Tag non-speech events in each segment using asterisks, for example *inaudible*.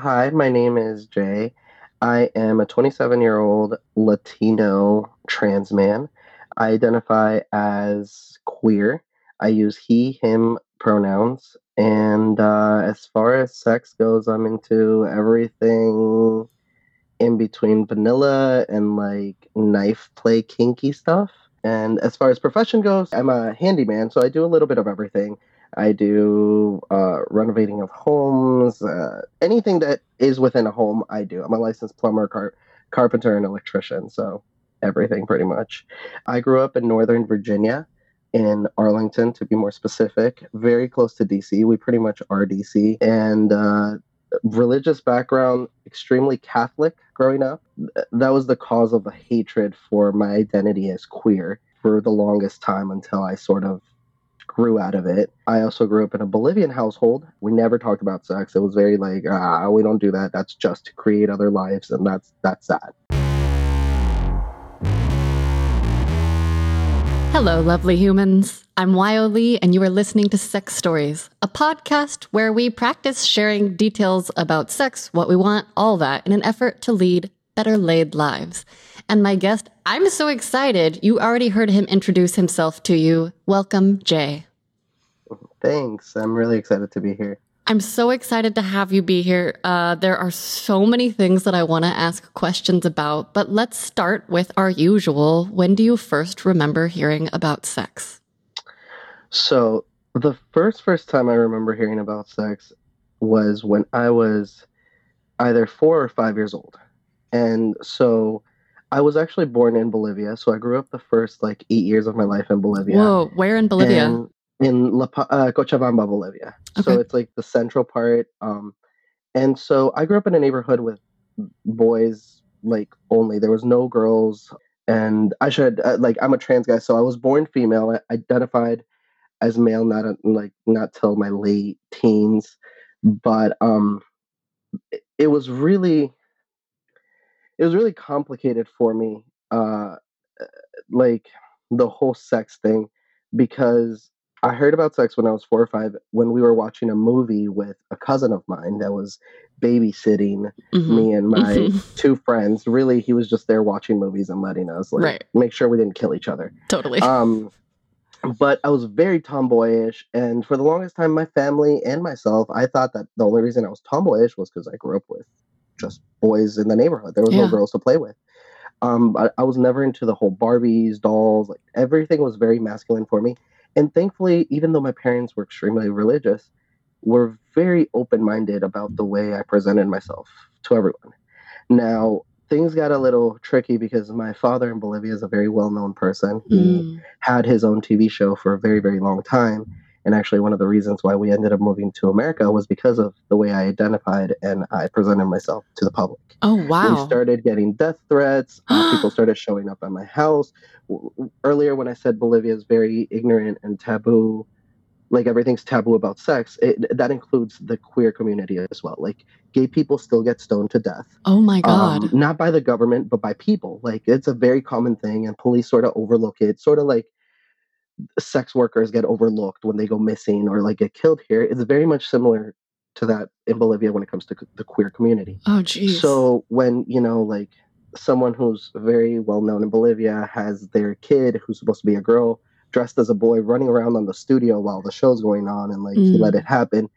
Hi, my name is Jay. I am a 27 year old Latino trans man. I identify as queer. I use he, him pronouns. And uh, as far as sex goes, I'm into everything in between vanilla and like knife play kinky stuff. And as far as profession goes, I'm a handyman, so I do a little bit of everything. I do uh, renovating of homes, uh, anything that is within a home. I do. I'm a licensed plumber, car- carpenter, and electrician, so everything pretty much. I grew up in Northern Virginia, in Arlington to be more specific, very close to DC. We pretty much are DC, and uh, religious background, extremely Catholic growing up. That was the cause of the hatred for my identity as queer for the longest time until I sort of grew out of it. I also grew up in a Bolivian household. We never talked about sex. It was very like, ah, we don't do that. That's just to create other lives, and that's that's that. Hello, lovely humans. I'm Wyoh Lee, and you are listening to Sex Stories, a podcast where we practice sharing details about sex, what we want, all that, in an effort to lead better laid lives. And my guest, I'm so excited. You already heard him introduce himself to you. Welcome, Jay. Thanks. I'm really excited to be here. I'm so excited to have you be here. Uh, there are so many things that I want to ask questions about, but let's start with our usual. When do you first remember hearing about sex? So, the first first time I remember hearing about sex was when I was either four or five years old. And so I was actually born in Bolivia. So I grew up the first like eight years of my life in Bolivia. Whoa, where in Bolivia? And in La, uh, Cochabamba, Bolivia. Okay. So it's like the central part. Um, and so I grew up in a neighborhood with boys like only. There was no girls. And I should uh, like I'm a trans guy, so I was born female. I identified as male, not a, like not till my late teens. But um, it, it was really it was really complicated for me uh like the whole sex thing because I heard about sex when I was four or five when we were watching a movie with a cousin of mine that was babysitting Mhm. me and my Mhm. *laughs* two friends. Really, he was just there watching movies and letting us like Right. make sure we didn't kill each other. Totally. Um, but I was very tomboyish, and for the longest time, my family and myself, I thought that the only reason I was tomboyish was because I grew up with just boys in the neighborhood. There was Yeah. no girls to play with. Um, I, I was never into the whole Barbies, dolls. Like everything was very masculine for me. And thankfully, even though my parents were extremely religious, were very open-minded about the way I presented myself to everyone. Now, things got a little tricky because my father in Bolivia is a very well-known person. He Mm. had his own TV show for a very, very long time. And actually, one of the reasons why we ended up moving to America was because of the way I identified and I presented myself to the public. Oh, wow. We started getting death threats. Uh, *gasps* people started showing up at my house. Earlier, when I said Bolivia is very ignorant and taboo, like everything's taboo about sex, it, that includes the queer community as well. Like gay people still get stoned to death. oh, my God. Um, not by the government, but by people. Like it's a very common thing, and police sort of overlook it. Sort of like sex workers get overlooked when they go missing or like get killed here. It's very much similar to that in Bolivia when it comes to the queer community. oh, geez. So when you know, like someone who's very well known in Bolivia has their kid who's supposed to be a girl dressed as a boy running around on the studio while the show's going on, and like he Mm. let it happen.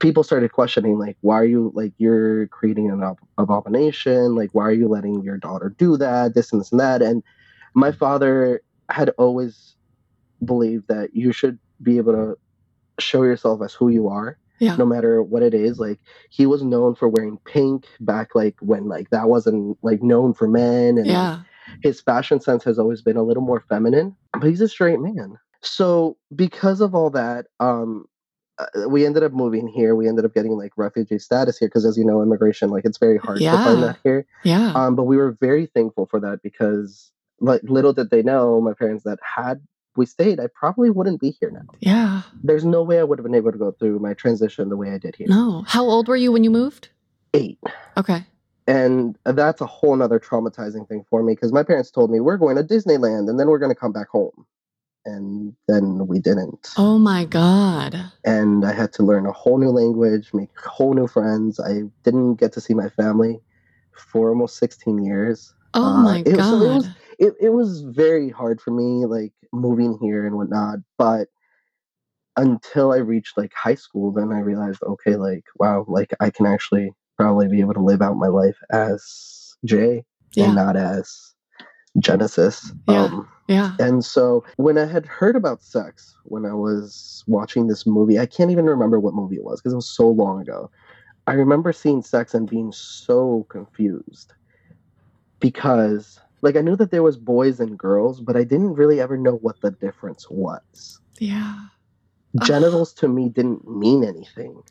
People started questioning, like, why are you like you're creating an ab- abomination? Like, why are you letting your daughter do that? This and this and that. And my father had always believed that you should be able to show yourself as who you are Yeah. no matter what it is like he was known for wearing pink back like when like that wasn't like known for men and yeah. his fashion sense has always been a little more feminine but he's a straight man so because of all that um uh, we ended up moving here. We ended up getting like refugee status here because, as you know, immigration like it's very hard to find that here. Yeah. Um, but we were very thankful for that because, like, little did they know, my parents that had we stayed, I probably wouldn't be here now. yeah. There's no way I would have been able to go through my transition the way I did here. No. How old were you when you moved? Eight. Okay. And that's a whole nother traumatizing thing for me because my parents told me we're going to Disneyland and then we're going to come back home. And then we didn't. Oh my God. And I had to learn a whole new language, make whole new friends. I didn't get to see my family for almost 16 years. Oh Uh, my was- God. it was- It, it was very hard for me, like moving here and whatnot. But until I reached like high school, then I realized, okay, like, wow, like I can actually probably be able to live out my life as Jay yeah. and not as Genesis. Yeah. Um, yeah. and so when I had heard about sex when I was watching this movie, I can't even remember what movie it was because it was so long ago. I remember seeing sex and being so confused because like I knew that there was boys and girls, but I didn't really ever know what the difference was. Yeah. Genitals to me didn't mean anything.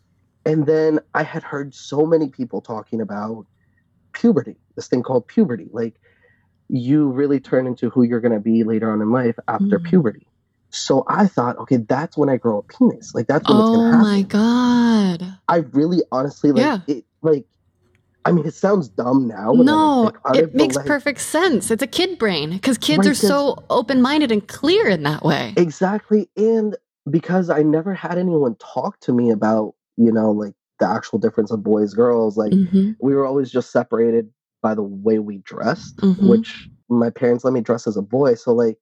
And then I had heard so many people talking about puberty, this thing called puberty. Like you really turn into who you're going to be later on in life after Mm. puberty. So I thought, okay, that's when I grow a penis. Like that's when it's going Oh to happen. Oh my God. I really honestly like Yeah. it like I mean it sounds dumb now No, about it makes like, perfect sense. It's a kid brain because kids Right, are so open minded and clear in that way. Exactly. And because I never had anyone talk to me about, you know, like the actual difference of boys, girls, like hmm we were always just separated by the way we dressed, Mhm. which my parents let me dress as a boy. So like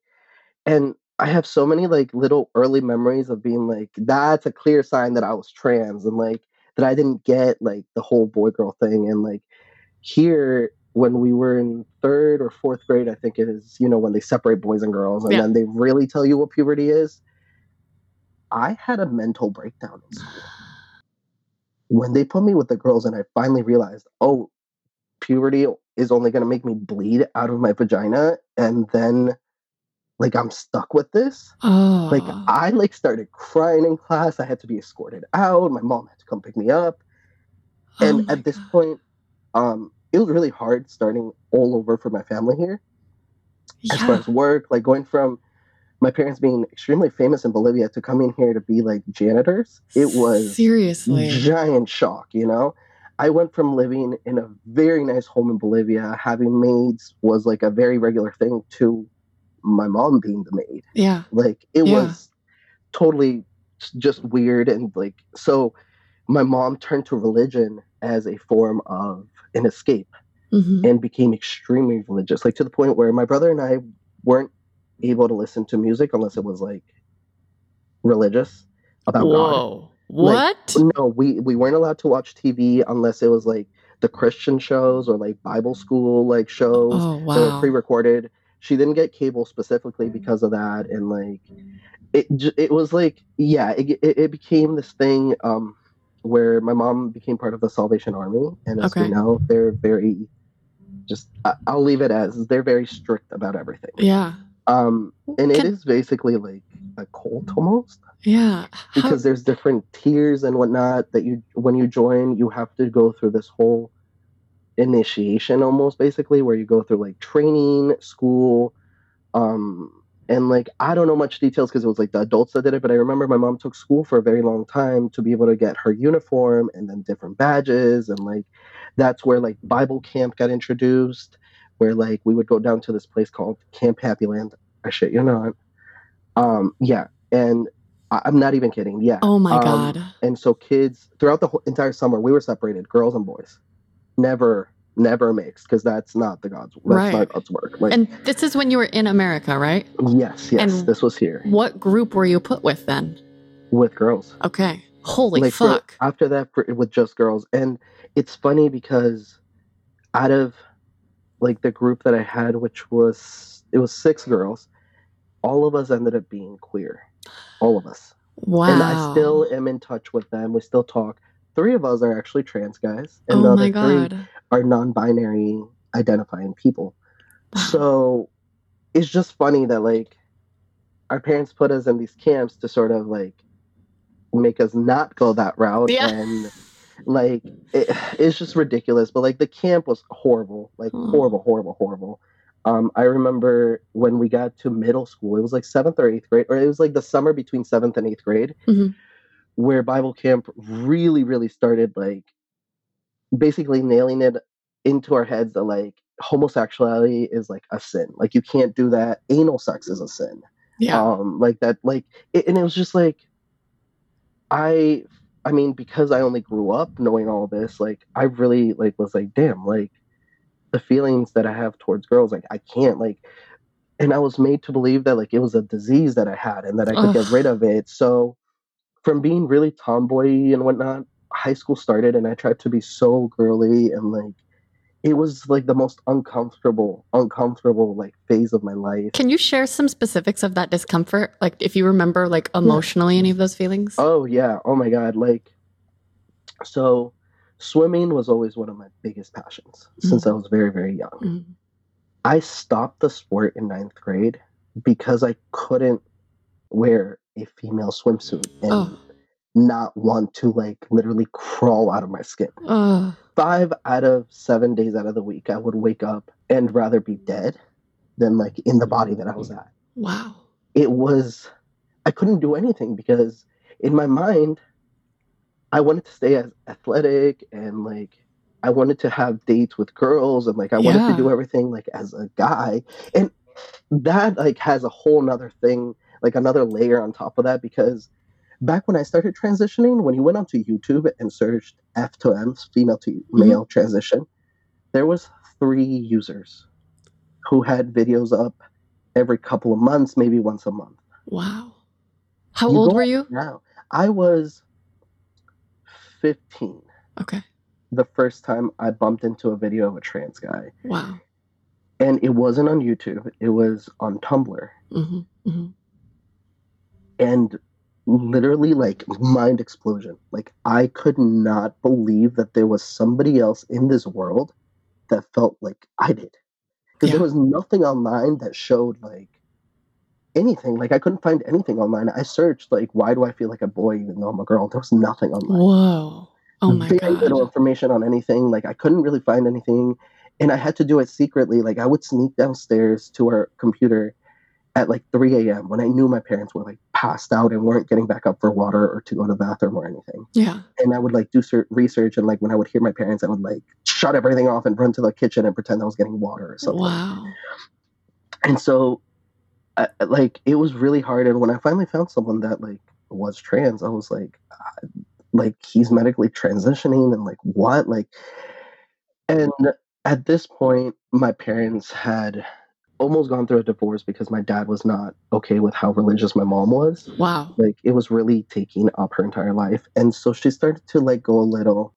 and I have so many like little early memories of being like, that's a clear sign that I was trans and like that I didn't get like the whole boy girl thing. And like here when we were in third or fourth grade, I think it is, you know, when they separate boys and girls and Yeah. then they really tell you what puberty is. I had a mental breakdown in school when they put me with the girls and I finally realized, oh, puberty is only going to make me bleed out of my vagina and then like I'm stuck with this. Oh. Like I like started crying in class. I had to be escorted out. My mom had to come pick me up. Oh And at this God. point, um, it was really hard starting all over for my family here as far as work, like going from my parents being extremely famous in Bolivia to coming here to be like janitors. It was seriously. giant shock, you know? I went from living in a very nice home in Bolivia, having maids was like a very regular thing, to my mom being the maid. Yeah. Like it Yeah. was totally just weird. And like, so my mom turned to religion as a form of an escape hmm and became extremely religious, like to the point where my brother and I weren't able to listen to music unless it was like religious about God. Whoa. What? No, we we weren't allowed to watch TV unless it was like the Christian shows or like Bible school like shows oh that were wow. pre-recorded. She didn't get cable specifically because of that, and like it it was like yeah, it it, it became this thing um where my mom became part of the Salvation Army, and as Okay. we know, they're very just I'll leave it as they're very strict about everything. yeah. Um, and it Can- is basically like a cult almost Yeah. How- because there's different tiers and whatnot that you when you join you have to go through this whole initiation almost basically where you go through like training school um and like i don't know much details because it was like the adults that did it but i remember my mom took school for a very long time to be able to get her uniform and then different badges and like that's where like bible camp got introduced where like we would go down to this place called camp happy land. I shit you not. Um yeah and I- i'm not even kidding yeah. Oh my um, god. and so kids throughout the whole entire summer we were separated girls and boys never never mixed because that's not the god's that's Right. not god's work like And this is when you were in America, right? yes yes and- this was here What group were you put with then? with girls Okay. Holy like for- after that for, with just girls and it's funny because out of like the group that i had which was it was six girls all of us ended up being queer all of us wow. and I still am in touch with them. We still talk. Three of us are actually trans guys, and the Oh other my three are non-binary identifying people. So it's just funny that like our parents put us in these camps to sort of like make us not go that route Yeah. and like it, it's just ridiculous but like the camp was horrible like Oh. horrible horrible horrible um i remember when we got to middle school it was like seventh or eighth grade or it was like the summer between seventh and eighth grade Mhm. Where bible camp really really started like basically nailing it into our heads that like homosexuality is like a sin. Like you can't do that. Anal sex is a sin. Yeah. um like that like it, and it was just like i i mean because i only grew up knowing all this like i really like was like damn like the feelings that i have towards girls like i can't like and i was made to believe that like it was a disease that i had and that i could get rid of it. So from being really tomboy and whatnot high school started and i tried to be so girly and like it was like the most uncomfortable uncomfortable like phase of my life Can you share some specifics of that discomfort? Like if you remember like emotionally any of those feelings? Oh yeah. Oh my god. Like so swimming was always one of my biggest passions since I was very, very young. Mhm. I stopped the sport in ninth grade because I couldn't wear a female swimsuit and Oh. not want to like literally crawl out of my skin. Oh. Five out of seven days out of the week I would wake up and rather be dead than like in the body that I was at. Wow. it was I couldn't do anything because in my mind I wanted to stay as athletic and like I wanted to have dates with girls and like I wanted to do everything like as a guy and that like has a whole nother thing like another layer on top of that because back when I started transitioning when you went onto YouTube and searched F to M female to male transition there was three users who had videos up every couple of months maybe once a month Wow. How You old were you? now. I was 15 Okay. the first time I bumped into a video of a trans guy. Wow. And it wasn't on YouTube, it was on Tumblr. hmm hmm And literally, like, mind explosion. Like, I could not believe that there was somebody else in this world that felt like I did. Because Yeah. there was nothing online that showed, like, anything. Like, I couldn't find anything online. I searched, like, why do I feel like a boy even though I'm a girl? There was nothing online. Whoa. Oh my very little information on anything. Like I couldn't really find anything, and I had to do it secretly. Like I would sneak downstairs to our computer at like 3 a.m. when I knew my parents were like passed out and weren't getting back up for water or to go to the bathroom or anything. Yeah. And I would like do research, and like when I would hear my parents, I would like shut everything off and run to the kitchen and pretend I was getting water or something. Wow. And so, I, like, it was really hard. And when I finally found someone that like was trans, I was like, uh, like he's medically transitioning, and like what, like, and at this point, my parents had almost gone through a divorce because my dad was not okay with how religious my mom was. Wow. Like, it was really taking up her entire life, and so she started to like go a little,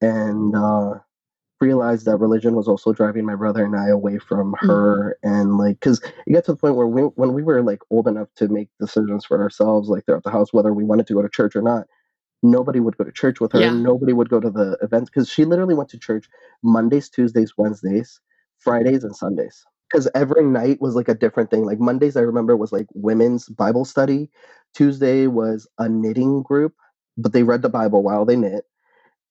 and uh realized that religion was also driving my brother and I away from her and like cuz it got to the point where we when we were like old enough to make decisions for ourselves like throughout the house whether we wanted to go to church or not nobody would go to church with her Yeah. nobody would go to the events cuz she literally went to church Mondays Tuesdays Wednesdays Fridays and Sundays cuz every night was like a different thing like Mondays I remember was like women's bible study Tuesday was a knitting group but they read the bible while they knit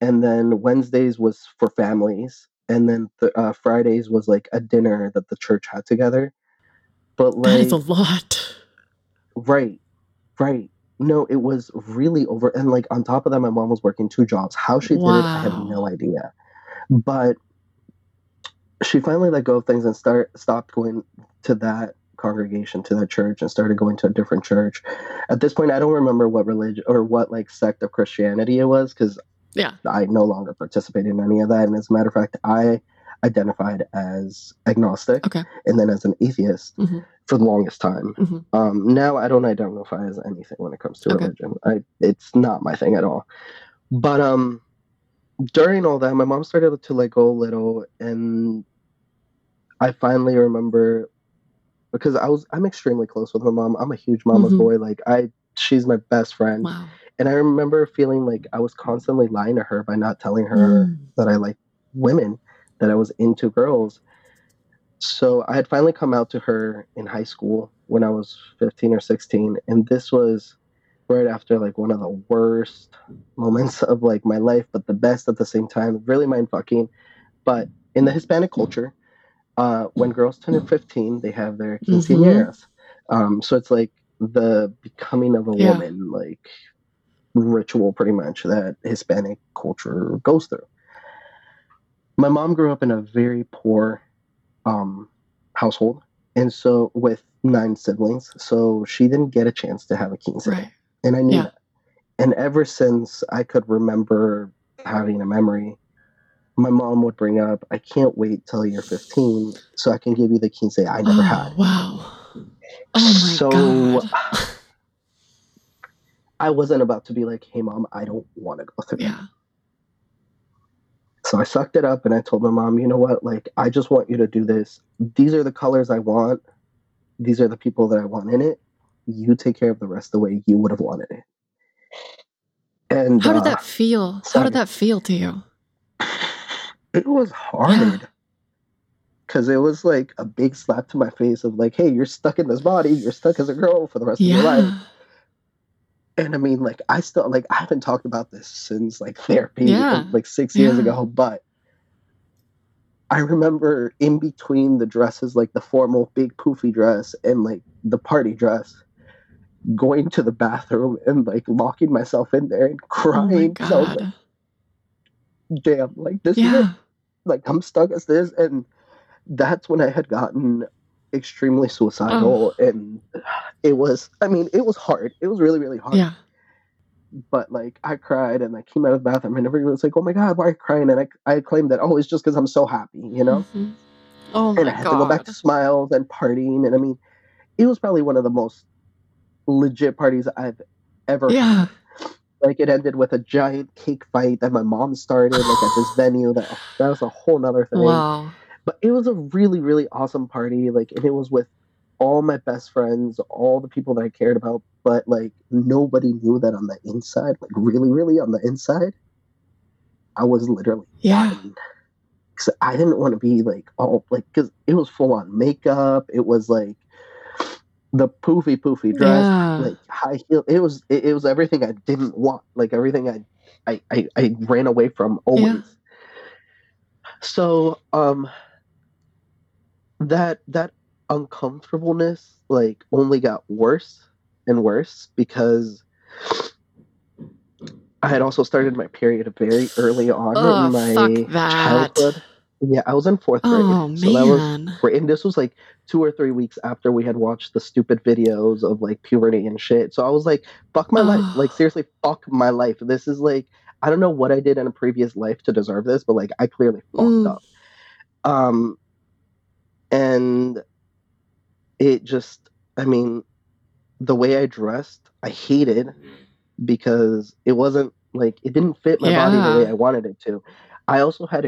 and then Wednesdays was for families, and then th- uh, Fridays was like a dinner that the church had together. But That like, is a lot. right, right. No, it was really over, and like on top of that, my mom was working two jobs. How she did it, I have no idea. But she finally let go of things and start stopped going to that congregation to that church and started going to a different church at this point i don't remember what religion or what like sect of christianity it was because Yeah. I no longer participate in any of that. And as a matter of fact, I identified as agnostic Okay. and then as an atheist Mhm. for the longest time. Mhm. Um, now I don't identify as anything when it comes to Okay. religion. I it's not my thing at all. But um, during all that, my mom started to like go a little, and I finally remember because I was I'm extremely close with my mom. I'm a huge mama's Mhm. boy. Like I, she's my best friend. Wow. And I remember feeling like I was constantly lying to her by not telling her Mm. that I like women, that I was into girls. So I had finally come out to her in high school when I was 15 or 16. And this was right after like one of the worst moments of like my life, but the best at the same time. Really mind fucking. But in the Hispanic culture, uh, when girls turn 15, they have their quinceañeras. Um, so it's like the becoming of a Yeah. woman, like ritual pretty much that Hispanic culture goes through. My mom grew up in a very poor um, household, and so with nine siblings, so she didn't get a chance to have a quinceañera Right. And I knew Yeah. And ever since I could remember having a memory, my mom would bring up, "I can't wait till you're 15 so I can give you the quince I never oh, had." Wow. Oh my so god. *laughs* I wasn't about to be like, "Hey, mom, I don't want to go through." it." Yeah. So I sucked it up and I told my mom, "You know what? Like, I just want you to do this. These are the colors I want. These are the people that I want in it. You take care of the rest the way you would have wanted it." And How did uh, that feel? How did that feel to you? *sighs* it was hard *sighs* because it was like a big slap to my face of like hey you're stuck in this body you're stuck as a girl for the rest of your life and i mean like i still like i haven't talked about this since like therapy Yeah. like six years Yeah. ago but i remember in between the dresses like the formal big poofy dress and like the party dress going to the bathroom and like locking myself in there and Oh crying was god. like damn like this is it like I'm stuck as this, and that's when I had gotten extremely suicidal, and it was. I mean, it was hard. It was really, really hard. Yeah. But like, I cried, and I came out of the bathroom, and everyone was like, "Oh my god, why are you crying?" And I, I claimed that, "Oh, it's just because I'm so happy," you know. Mhm. Oh my and I had god. to go back to smiles and partying, and I mean, it was probably one of the most legit parties I've ever yeah. like it ended with a giant cake fight that my mom started like at this *sighs* venue that that was a whole nother thing Wow. but it was a really really awesome party like and it was with all my best friends all the people that i cared about but like nobody knew that on the inside like really really on the inside i was literally Yeah. dying because i didn't want to be like all like because it was full on makeup it was like the poofy poofy dress Yeah. like high heel it was it, it was everything i didn't want like everything I, I i i ran away from always. So um that that uncomfortableness like only got worse and worse because i had also started my period very early on Oh, in my childhood yeah i was in fourth grade Oh so that was man. And this was like two or three weeks after we had watched the stupid videos of like puberty and shit. So I was like, fuck my life. Like, Oh. seriously, fuck my life. This is like, I don't know what I did in a previous life to deserve this, but like, I clearly fucked Mm. up. Um, and it just, I mean, the way I dressed, I hated because it wasn't like, it didn't fit my body the way I wanted it to. I also had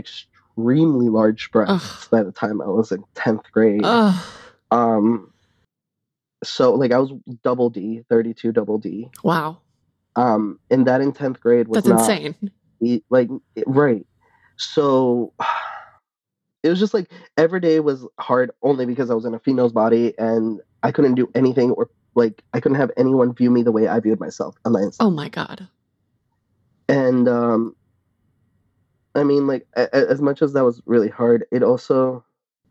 extremely large breasts by the time I was in 10th grade. Ugh. Um, so like I was double D, 32 double D. Wow. Um, and that in 10th grade was That's not insane. like right. So *sighs* it was just like every day was hard only because I was in a female's body and I couldn't do anything or like I couldn't have anyone view me the way I viewed myself on the inside. Oh my god. and um i mean like a- a- as much as that was really hard it also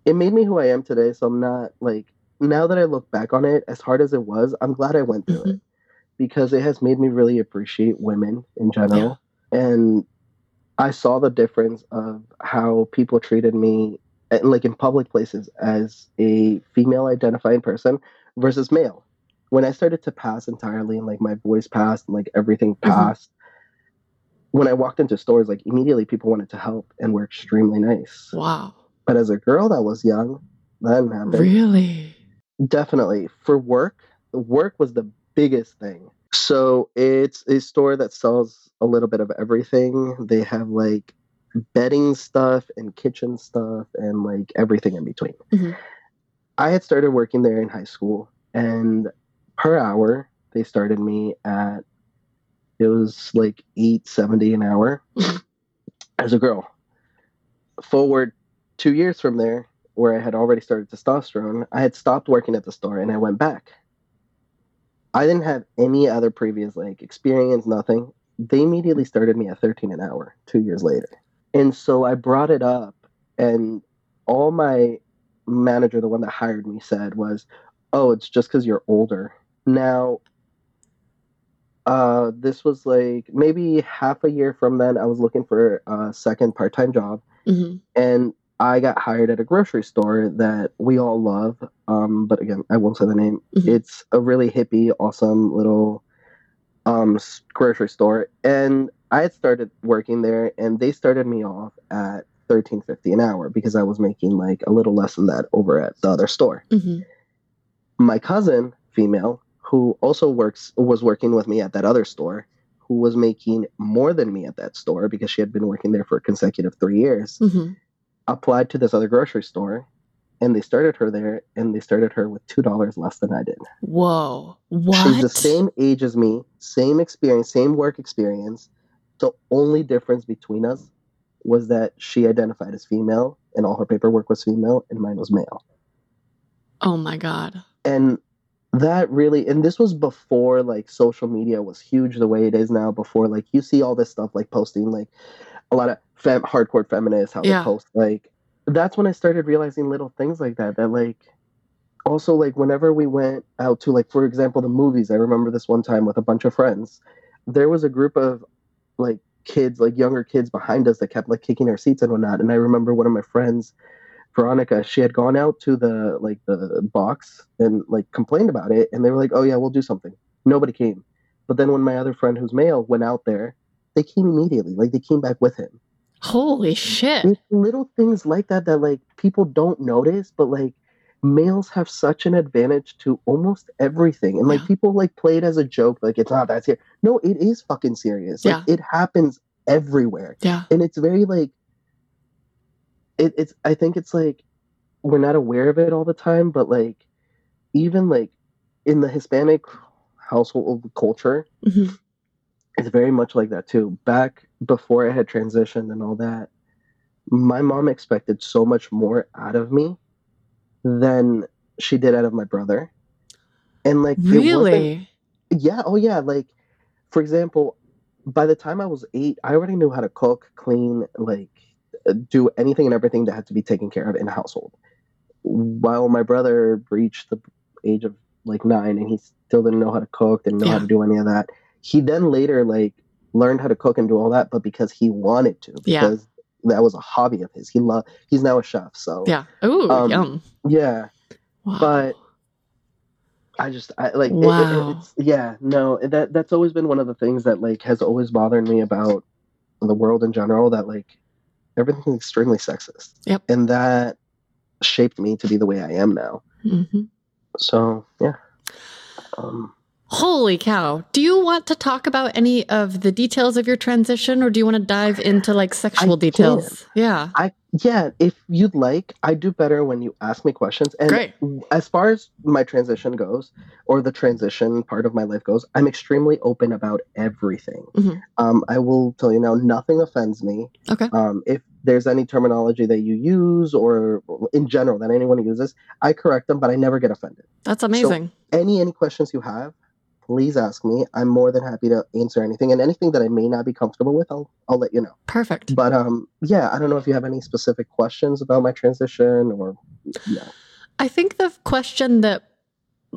it made me who i am today so i'm not like now that i look back on it as hard as it was i'm glad i went through it because it has made me really appreciate women in general and i saw the difference of how people treated me and like in public places as a female identifying person versus male. When i started to pass entirely and like my voice passed and like everything Mhm. passed when I walked into stores, like immediately people wanted to help and were extremely nice. Wow. But as a girl that was young, that didn't happen. Really? Definitely. For work, work was the biggest thing. So it's a store that sells a little bit of everything. They have like bedding stuff and kitchen stuff and like everything in between. Mhm. I had started working there in high school and per hour they started me at it was like 870 an hour *laughs* as a girl. Forward 2 years from there where I had already started testosterone, I had stopped working at the store and I went back. I didn't have any other previous like experience, nothing. They immediately started me at 13 an hour two years later. And so I brought it up, and all my manager, the one that hired me, said was, Oh, it's just because you're older. Now, uh, this was like maybe half a year from then. I was looking for a second part time job, hmm and I got hired at a grocery store that we all love. Um, but again, I won't say the name. Mhm. It's a really hippie, awesome little um, grocery store, and I had started working there, and they started me off at thirteen fifty an hour because I was making like a little less than that over at the other store. hmm My cousin, female, who also works was working with me at that other store, who was making more than me at that store because she had been working there for consecutive three years hmm applied to this other grocery store and they started her there and they started her with two dollars less than I did. Whoa. What? She's the same age as me, same experience, same work experience. The only difference between us was that she identified as female and all her paperwork was female and mine was male. Oh my God. And that really and this was before like social media was huge the way it is now before like you see all this stuff like posting like a lot of fem- hardcore feminists how Yeah. they post like that's when i started realizing little things like that that like also like whenever we went out to like for example the movies i remember this one time with a bunch of friends there was a group of like kids like younger kids behind us that kept like kicking our seats and whatnot and i remember one of my friends veronica she had gone out to the like the box and like complained about it and they were like oh yeah we'll do something nobody came but then when my other friend who's male went out there they came immediately like they came back with him Holy shit. it's little things like that that like people don't notice but like males have such an advantage to almost everything and like Yeah. people like play it as a joke like it's not that serious no it is fucking serious like Yeah. it happens everywhere Yeah. and it's very like it, it's i think it's like we're not aware of it all the time but like even like in the hispanic household culture hmm it's very much like that too. Back before I had transitioned and all that, my mom expected so much more out of me than she did out of my brother. And like, Really? yeah, oh yeah. Like, for example, by the time I was eight, I already knew how to cook, clean, like, do anything and everything that had to be taken care of in a household. While my brother reached the age of like nine and he still didn't know how to cook, didn't know how to do any of that. He then later like learned how to cook and do all that, but because he wanted to, Yeah. because that was a hobby of his. He loved. He's now a chef, so Yeah. Ooh, Um, yum. yeah. Wow. but- I just I like it- it- Wow. it's yeah no that that's always been one of the things that like has always bothered me about the world in general that like everything's extremely sexist Yep. and that shaped me to be the way I am now hmm so yeah um Holy cow. Do you want to talk about any of the details of your transition or do you want to dive into like sexual can. details? Yeah. I yeah if you'd like I do better when you ask me questions and Great. as far as my transition goes or the transition part of my life goes i'm extremely open about everything Mhm. um, i will tell you now nothing offends me Okay. um, if there's any terminology that you use or in general that anyone uses i correct them but i never get offended That's amazing. any any questions you have please ask me i'm more than happy to answer anything and anything that i may not be comfortable with i'll, I'll let you know Perfect. but um yeah i don't know if you have any specific questions about my transition or yeah I think the question that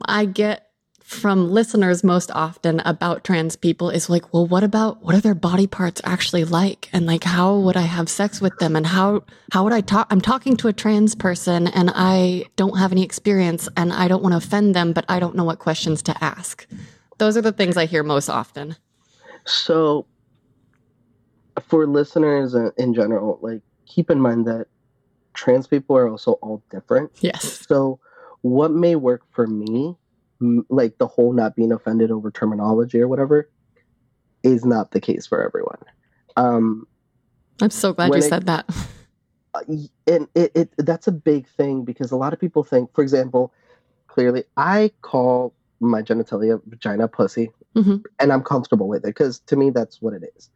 I get from listeners most often about trans people is like, well, what about what are their body parts actually like? And like how would I have sex with them? And how how would I talk I'm talking to a trans person and I don't have any experience and I don't want to offend them, but I don't know what questions to ask. Those are the things I hear most often. So, for listeners in- general, like keep in mind that trans people are also all different. Yes. So, what may work for me, like the whole not being offended over terminology or whatever, is not the case for everyone. Um, I'm so glad you it- said that. *laughs* uh, and it, it that's a big thing because a lot of people think, for example, clearly I call my genitalia vagina pussy, Mhm. and I'm comfortable with it because to me that's what it is.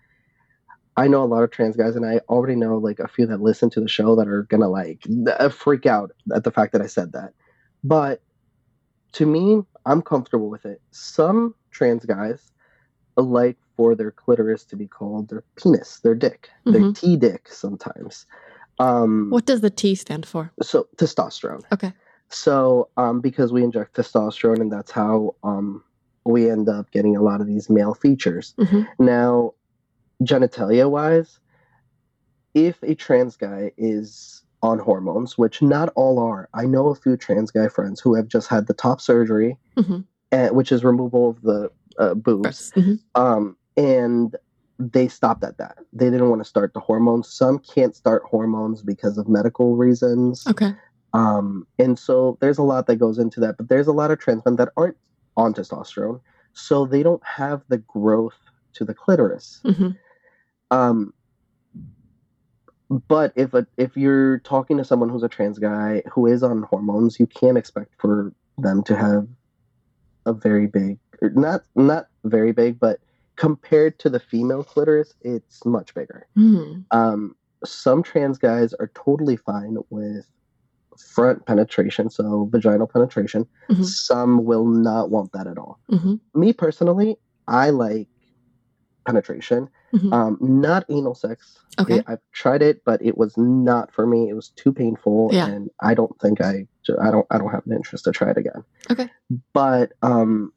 I know a lot of trans guys, and I already know like a few that listen to the show that are gonna like freak out at the fact that I said that. But to me, I'm comfortable with it. Some trans guys like for their clitoris to be called their penis, their dick, their Mhm. T dick sometimes. Um, What does the T stand for? So testosterone. Okay. So um, because we inject testosterone, and that's how um, we end up getting a lot of these male features. Mhm. Now, genitalia wise, if a trans guy is on hormones, which not all are, I know a few trans guy friends who have just had the top surgery, Mhm. uh, which is removal of the uh, boobs. Mhm. um, and they stopped at that. They didn't want to start the hormones. Some can't start hormones because of medical reasons. Okay. Um, and so there's a lot that goes into that, but there's a lot of trans men that aren't on testosterone, so they don't have the growth to the clitoris. hmm Um, but if a, if you're talking to someone who's a trans guy who is on hormones, you can't expect for them to have a very big, or not not very big, but compared to the female clitoris, it's much bigger. Hmm. Um, some trans guys are totally fine with front penetration, so vaginal penetration. Mhm. Some will not want that at all. hmm Me personally, I like penetration, Mhm. um, not anal sex. Okay. Yeah, I've tried it, but it was not for me. It was too painful, Yeah. and I don't think I, I don't, I don't have an interest to try it again. Okay. But um,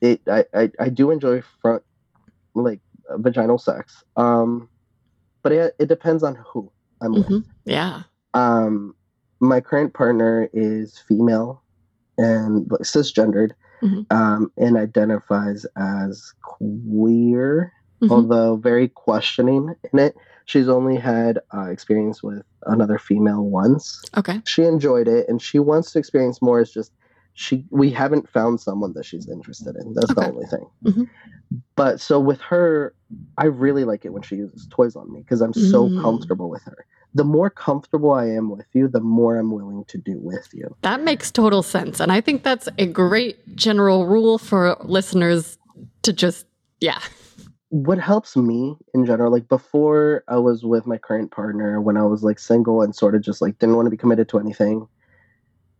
it, I, I, I do enjoy front, like uh, vaginal sex. Um, but it, it depends on who I'm with. Mhm. Yeah. Um, my current partner is female and like, cisgendered, Mhm. um, and identifies as queer, Mhm. although very questioning in it. She's only had uh, experience with another female once. Okay. She enjoyed it, and she wants to experience more. It's just she we haven't found someone that she's interested in. That's Okay. the only thing. Mhm. But so with her, I really like it when she uses toys on me because I'm so Mm. comfortable with her. The more comfortable I am with you, the more I'm willing to do with you. That makes total sense. And I think that's a great general rule for listeners to just, yeah. What helps me in general, like before I was with my current partner, when I was like single and sort of just like didn't want to be committed to anything,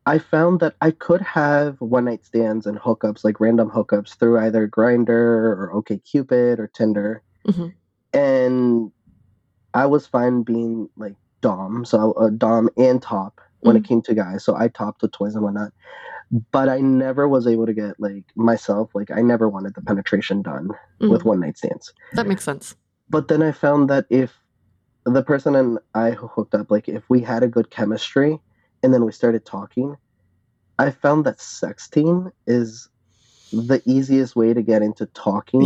I found that I could have one night stands and hookups, like random hookups through either Grindr or OKCupid or Tinder. Mhm. And I was fine being like Dom, so uh, Dom and top when it came to guys. So I topped with toys and whatnot. But I never was able to get like myself, like I never wanted the penetration done with Mhm. one night stands. That makes sense. But then I found that if the person and I hooked up, like if we had a good chemistry and then we started talking, I found that sexting is the easiest way to get into talking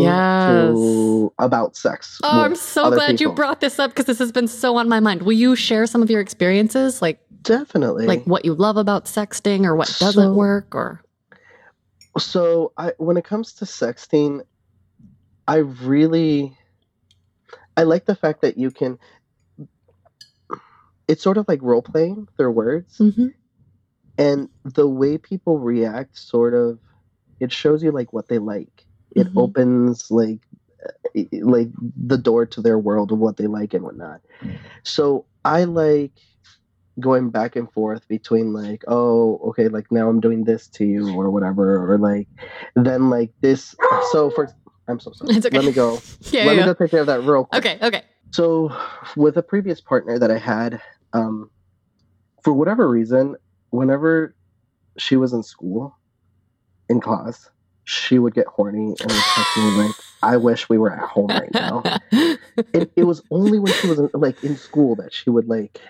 to about sex. Oh, I'm so glad you brought this up because this has been so on my mind. Will you share some of your experiences, like definitely like what you love about sexting or what doesn't So- work or so I when it comes to sexting, I really I like the fact that you can it's sort of like role playing their words Mhm. and the way people react sort of it shows you like what they like. It Mhm. opens like uh, like the door to their world of what they like and whatnot. So I like going back and forth between like, oh, okay, like now I'm doing this to you or whatever, or like then like this. So for I'm so sorry. It's okay. Let me go. *laughs* Yeah, Let yeah. me go take care of that real quick. Okay, okay. So, with a previous partner that I had, um, for whatever reason, whenever she was in school, in class, she would get horny and would text me like, "I wish we were at home right now." *laughs* it, it was only when she was in, like in school that she would like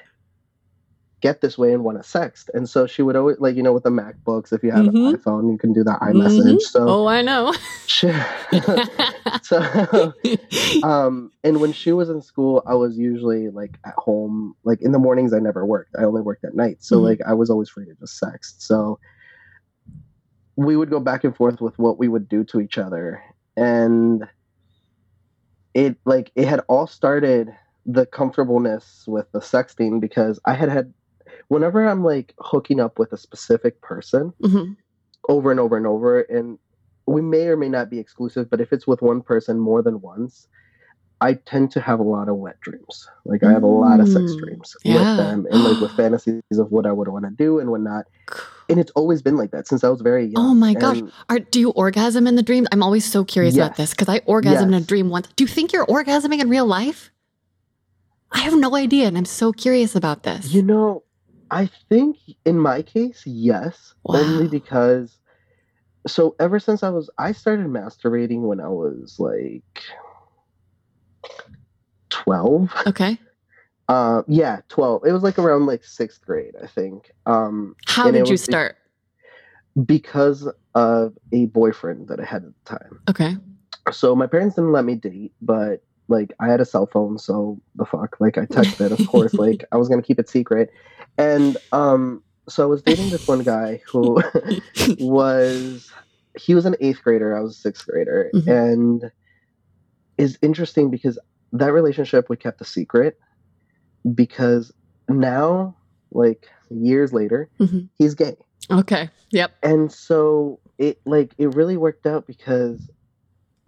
get this way and want to sext. And so she would always like you know with the MacBooks, if you have Mhm. an iPhone, you can do that iMessage. Mhm. So, oh, I know. *laughs* she, *laughs* so *laughs* um and when she was in school i was usually like at home like in the mornings i never worked i only worked at night so Mhm. like i was always free to just sext so we would go back and forth with what we would do to each other and it like it had all started the comfortableness with the sexting because i had had whenever i'm like hooking up with a specific person Mhm. over and over and over and we may or may not be exclusive but if it's with one person more than once I tend to have a lot of wet dreams. Like I have a lot of sex Mm, dreams yeah. with them and like with *gasps* fantasies of what I would want to do and what not. And it's always been like that since I was very young. Oh my gosh. Are, do you orgasm in the dreams? I'm always so curious about this because I orgasm in a dream once. Do you think you're orgasming in real life? I have no idea, and I'm so curious about this. You know, I think in my case, yes, only because so ever since I was I started masturbating when I was like 12. okay. Uh yeah, 12. It was like around like 6th grade, I think. Um How did you start? because of a boyfriend that I had at the time. Okay. So my parents didn't let me date, but like I had a cell phone, so the fuck, like I *laughs* texted, of course, like I was gonna keep it secret, and um, so I was dating this one guy who *laughs* was he was an eighth grader, I was a sixth grader, Mhm. and is interesting because that relationship we kept a secret because now, like years later, Mhm. he's gay Okay. Yep. and so it like it really worked out because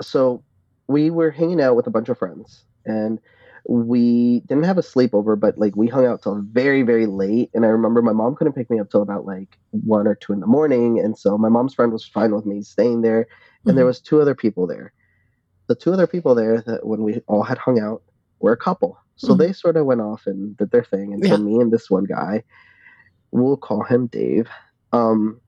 so we were hanging out with a bunch of friends and we didn't have a sleepover but like we hung out till very very late and i remember my mom couldn't pick me up till about like one or two in the morning and so my mom's friend was fine with me staying there and there Mhm. was two other people there the two other people there that when we all had hung out were a couple so Mhm. they sort of went off and did their thing and Yeah. so me and this one guy we'll call him dave um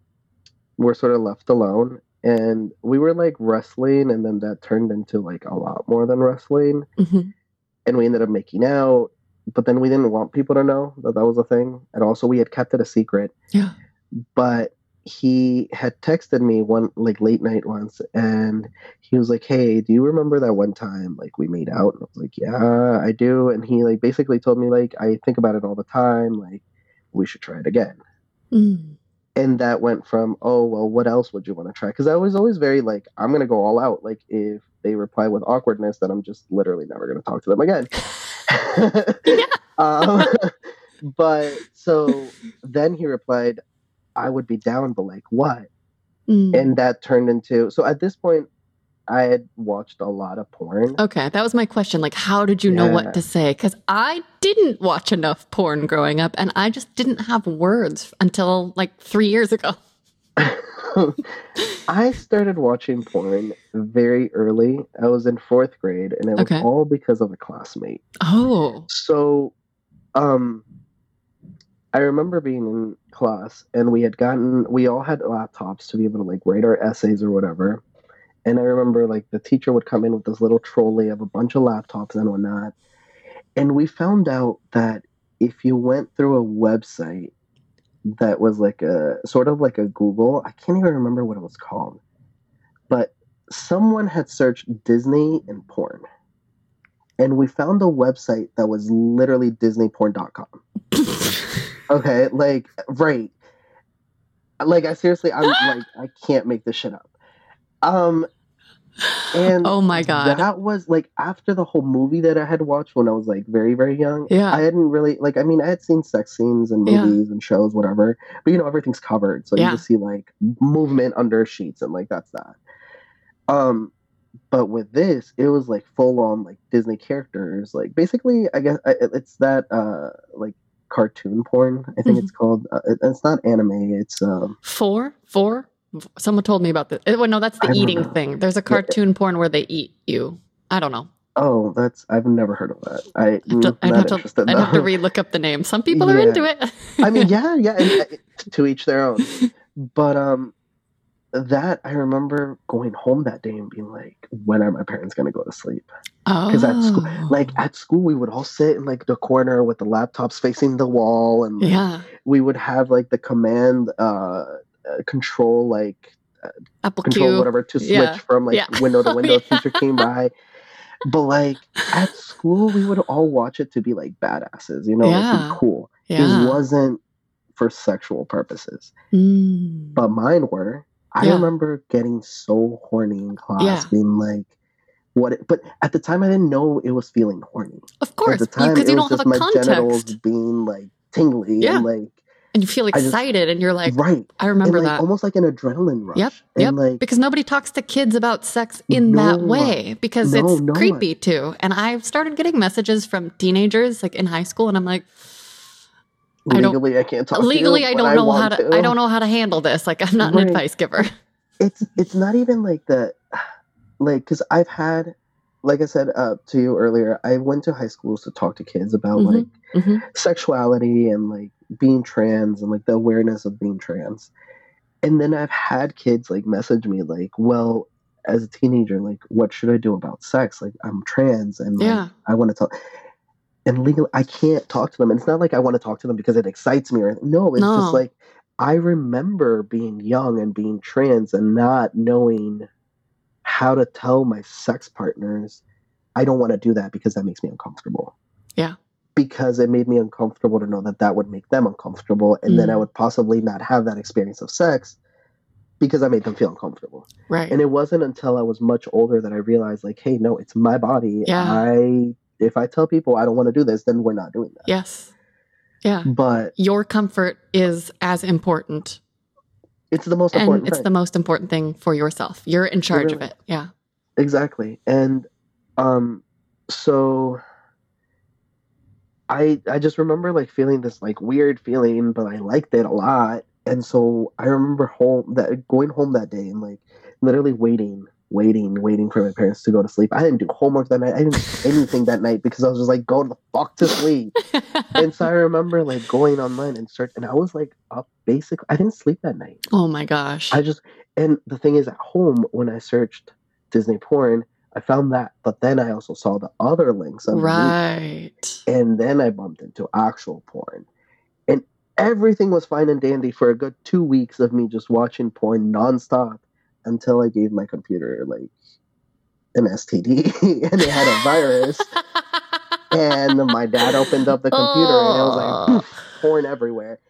were sort of left alone and we were like wrestling and then that turned into like a lot more than wrestling Mhm. And we ended up making out but then we didn't want people to know that that was a thing. And also we had kept it a secret. Yeah. but he had texted me one like late night once and he was like hey do you remember that one time like we made out? And i was like yeah i do. And he like basically told me like i think about it all the time like we should try it again. Mm. And that went from oh well what else would you want to try? Because i was always very like i'm gonna go all out like if they reply with awkwardness then i'm just literally never gonna talk to them again. *laughs* *laughs* Um, *laughs* but so then he replied i would be down but like what? Mm. and that turned into so at this point i had watched a lot of porn Okay, that was my question. Like, how did you know Yeah. what to say? Because I didn't watch enough porn growing up, and I just didn't have words until like three years ago. *laughs* I started watching porn very early. I was in fourth grade, and it was Okay. all because of a classmate. Oh, So, um, I remember being in class, and we had gotten, we all had laptops to be able to like write our essays or whatever. And I remember like the teacher would come in with this little trolley of a bunch of laptops and whatnot. And we found out that if you went through a website that was like a sort of like a Google, I can't even remember what it was called, but someone had searched Disney and porn. And we found a website that was literally disneyporn.com. *laughs* Okay, like right. Like I seriously I'm *gasps* like I can't make this shit up. Um and oh my god! that was like after the whole movie that I had watched when I was like very, very young. Yeah. I hadn't really like I mean I had seen sex scenes and Yeah. movies and shows, whatever. But you know, everything's covered. So Yeah. you just see like movement under sheets and like that's that. Um but with this, it was like full on like Disney characters. Like basically I guess I- it's that uh like cartoon porn, I think Mm-hmm. it's called. Uh, it- it's not anime, it's um Four, four. Someone told me about this. Eh, Well, no, that's the I eating thing. There's a cartoon porn where they eat you. I don't know. oh, that's I've never heard of that. I, I'd have to, I'd have to. I'd have to re-look up the name. Some people are into it. I mean, yeah, yeah, and, uh, *laughs* to each their own. But um, that I remember going home that day and being like, "When are my parents gonna go to sleep?" oh, Because at school, like at school, we would all sit in like the corner with the laptops facing the wall, and yeah, we would have like the command uh, uh control like Apple control Q. whatever to switch Yeah. from like Yeah. window to *laughs* window. Yeah. Teacher came by. But like at school, we would all watch it to be like badasses, you know, like, be cool. Yeah. It wasn't for sexual purposes, Mm. but mine were. I Yeah. remember getting so horny in class, Yeah. being like, "What?" It, but at the time, I didn't know it was feeling horny. Of At course, the time, because it you was don't have just a my genitals context. being like tingly Yeah. and like And you feel I just- excited and you're like, right. I remember like, that. almost like an adrenaline rush. Yep. And Yep. like because nobody talks to kids about sex in that No way because No, it's no one. creepy too. And I've started getting messages from teenagers like in high school, and I'm like, I don't- legally I, can't talk. legally, to I don't know how want to, I don't know how to handle this. Like, I'm not an advice giver. *laughs* it's it's not even like the like because i've had like i said uh, to you earlier i went to high schools to talk to kids about Mhm, like mhm. sexuality and like being trans and like the awareness of being trans and then i've had kids like message me like well as a teenager like what should i do about sex like i'm trans and like, Yeah. i want to talk and legally i can't talk to them and it's not like i want to talk to them because it excites me or no it's No. just like i remember being young and being trans and not knowing how to tell my sex partners i don't want to do that because that makes me uncomfortable Yeah. Because it made me uncomfortable to know that that would make them uncomfortable and then i Mm. would possibly not have that experience of sex because i made them feel uncomfortable Right. and it wasn't until I was much older that I realized, like, hey, no, it's my body. Yeah. I if I tell people I don't want to do this, then we're not doing that. yes. Yeah. But Your comfort is as important, it's the most and important it's thing. the most important thing for yourself. You're in charge of it. Yeah. exactly. And um, so I I just remember like feeling this like weird feeling, but I liked it a lot. And so I remember home that going home that day and like literally waiting, waiting, waiting for my parents to go to sleep. I didn't do homework that night. I didn't do anything that night because I was just like, go the fuck to sleep. *laughs* and so I remember like going online and search, and I was like up basically. I didn't sleep that night. oh my gosh. I just and the thing is, at home when I searched Disney porn, I found that, but then I also saw the other links underneath, right. and then I bumped into actual porn, and everything was fine and dandy for a good two weeks of me just watching porn nonstop until I gave my computer like an STD *laughs* and it had a virus. *laughs* And my dad opened up the computer and it was like *laughs* porn everywhere.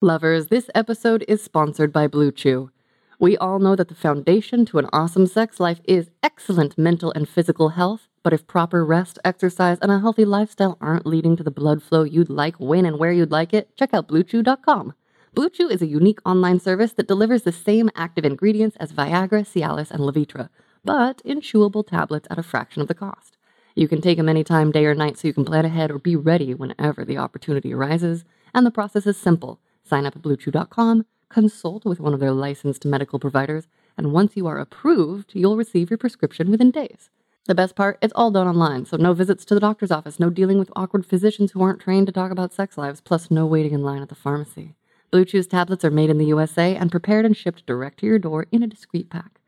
Lovers, this episode is sponsored by BlueChew. We all know that the foundation to an awesome sex life is excellent mental and physical health, but if proper rest, exercise, and a healthy lifestyle aren't leading to the blood flow you'd like when and where you'd like it, check out BlueChew.com. BlueChew is a unique online service that delivers the same active ingredients as Viagra, Cialis, and Levitra, but in chewable tablets at a fraction of the cost. You can take them anytime, day or night, so you can plan ahead or be ready whenever the opportunity arises. And the process is simple. Sign up at BlueChew.com, consult with one of their licensed medical providers, and once you are approved, you'll receive your prescription within days. The best part, it's all done online, so no visits to the doctor's office, no dealing with awkward physicians who aren't trained to talk about sex lives, plus no waiting in line at the pharmacy. BlueChew's tablets are made in the USA and prepared and shipped direct to your door in a discreet pack.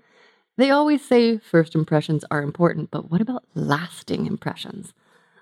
They always say first impressions are important, but what about lasting impressions?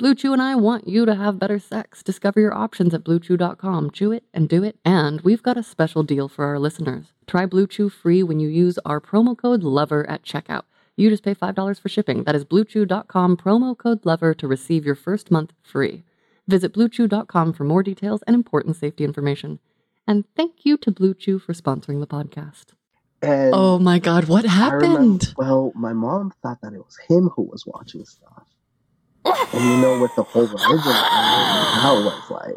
BlueChew and I want you to have better sex. Discover your options at bluechew.com. Chew it and do it. And we've got a special deal for our listeners. Try BlueChew free when you use our promo code LOVER at checkout. You just pay $5 for shipping. That is bluechew.com promo code LOVER to receive your first month free. Visit bluechew.com for more details and important safety information. And thank you to BlueChew for sponsoring the podcast. And Oh my God, what I remember, happened? well, my mom thought that it was him who was watching stuff. And you know, what the whole religion, that was like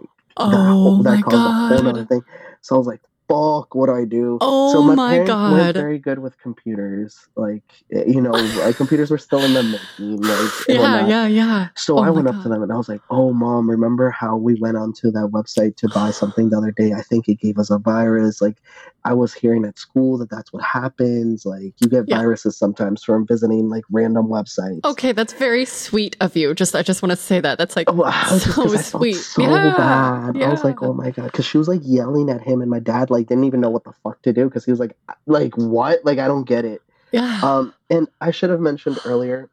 that, Oh that my caused a whole God. thing. So I was like, "Fuck, what do I do?" Oh so my, my God. weren't very good with computers. Like, eh, you know, like *laughs* computers were still in the making. Like, Yeah, yeah, yeah. So Oh I went up to them and I was like, "Oh, mom, remember how we went onto that website to buy something the other day? I think it gave us a virus. Like, I was hearing at school that that's what happens. Like, you get Yeah. viruses sometimes from visiting like random websites." Okay, that's very sweet of you. Just I just want to say that. That's like Oh, *laughs* so sweet. so yeah, bad. I was like, "Oh my god!" Because she was like yelling at him, and my dad like didn't even know what the fuck to do because he was like, "Like what? Like I don't get it." yeah. Um, and I should have mentioned earlier,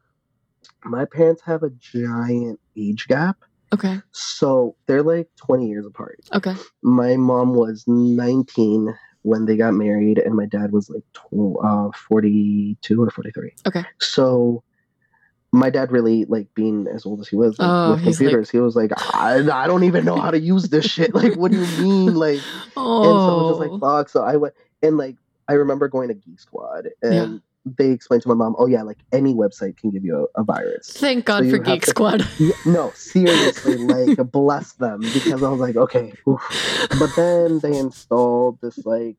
my parents have a giant age gap. okay, So they're like 20 years apart. okay. My mom was 19 when they got married, and my dad was like tw- uh, 42 or 43. Okay. So my dad really like being as old as he was like, Oh, with he's like- computers. he was like, I, I don't even know how to use this shit. *laughs* Like, what do you mean? Like, Oh, *laughs* and so it was just like oh. fuck. So I went and like I remember going to Geek Squad and they explained to my mom, oh yeah, like any website can give you a, a virus. thank God so for Geek to- Squad. *laughs* Yeah, no, seriously, like bless them because I was like, okay. oof. But then they installed this like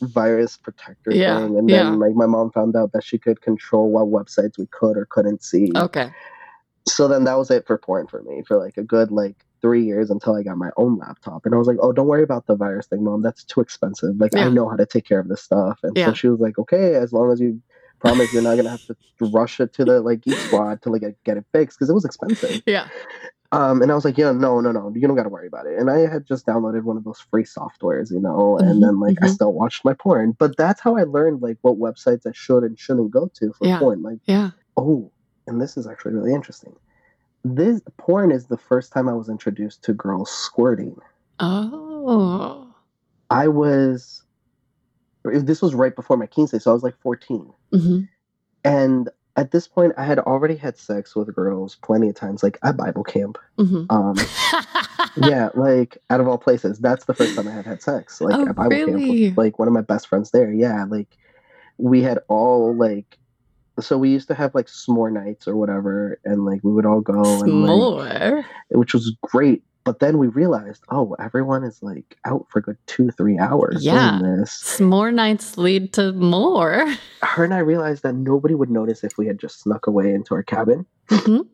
virus protector Yeah, thing, and yeah. then like my mom found out that she could control what websites we could or couldn't see. Okay. So then that was it for porn for me for like a good like three years until I got my own laptop, and I was like, oh, don't worry about the virus thing, mom. That's too expensive. Like Yeah. I know how to take care of this stuff, and Yeah. so she was like, okay, as long as you. Promise you're not gonna have to rush it to the like geek *laughs* squad to like get it fixed because it was expensive. Yeah. Um, and I was like, yeah, no, no, no, you don't got to worry about it. And I had just downloaded one of those free softwares, you know, and Mhm, then like I mhm. still watched my porn. But that's how I learned like what websites I should and shouldn't go to for Yeah. porn. Like, Yeah. oh, and this is actually really interesting. This porn is the first time I was introduced to girls squirting. Oh. I was, this was right before my King's Day, so I was like 14. hmm And at this point, I had already had sex with girls plenty of times, like at Bible camp. hmm Um, *laughs* yeah, like out of all places, that's the first time I had had sex. Like Oh, at Bible camp, really? with, like one of my best friends there. Yeah, like we had all like, so we used to have like s'more nights or whatever, and like we would all go and like, S'more. which was great. But then we realized, oh, everyone is like out for a good two, three hours Yeah. doing this. S'more nights lead to more. *laughs* Her and I realized that nobody would notice if we had just snuck away into our cabin. Mhm.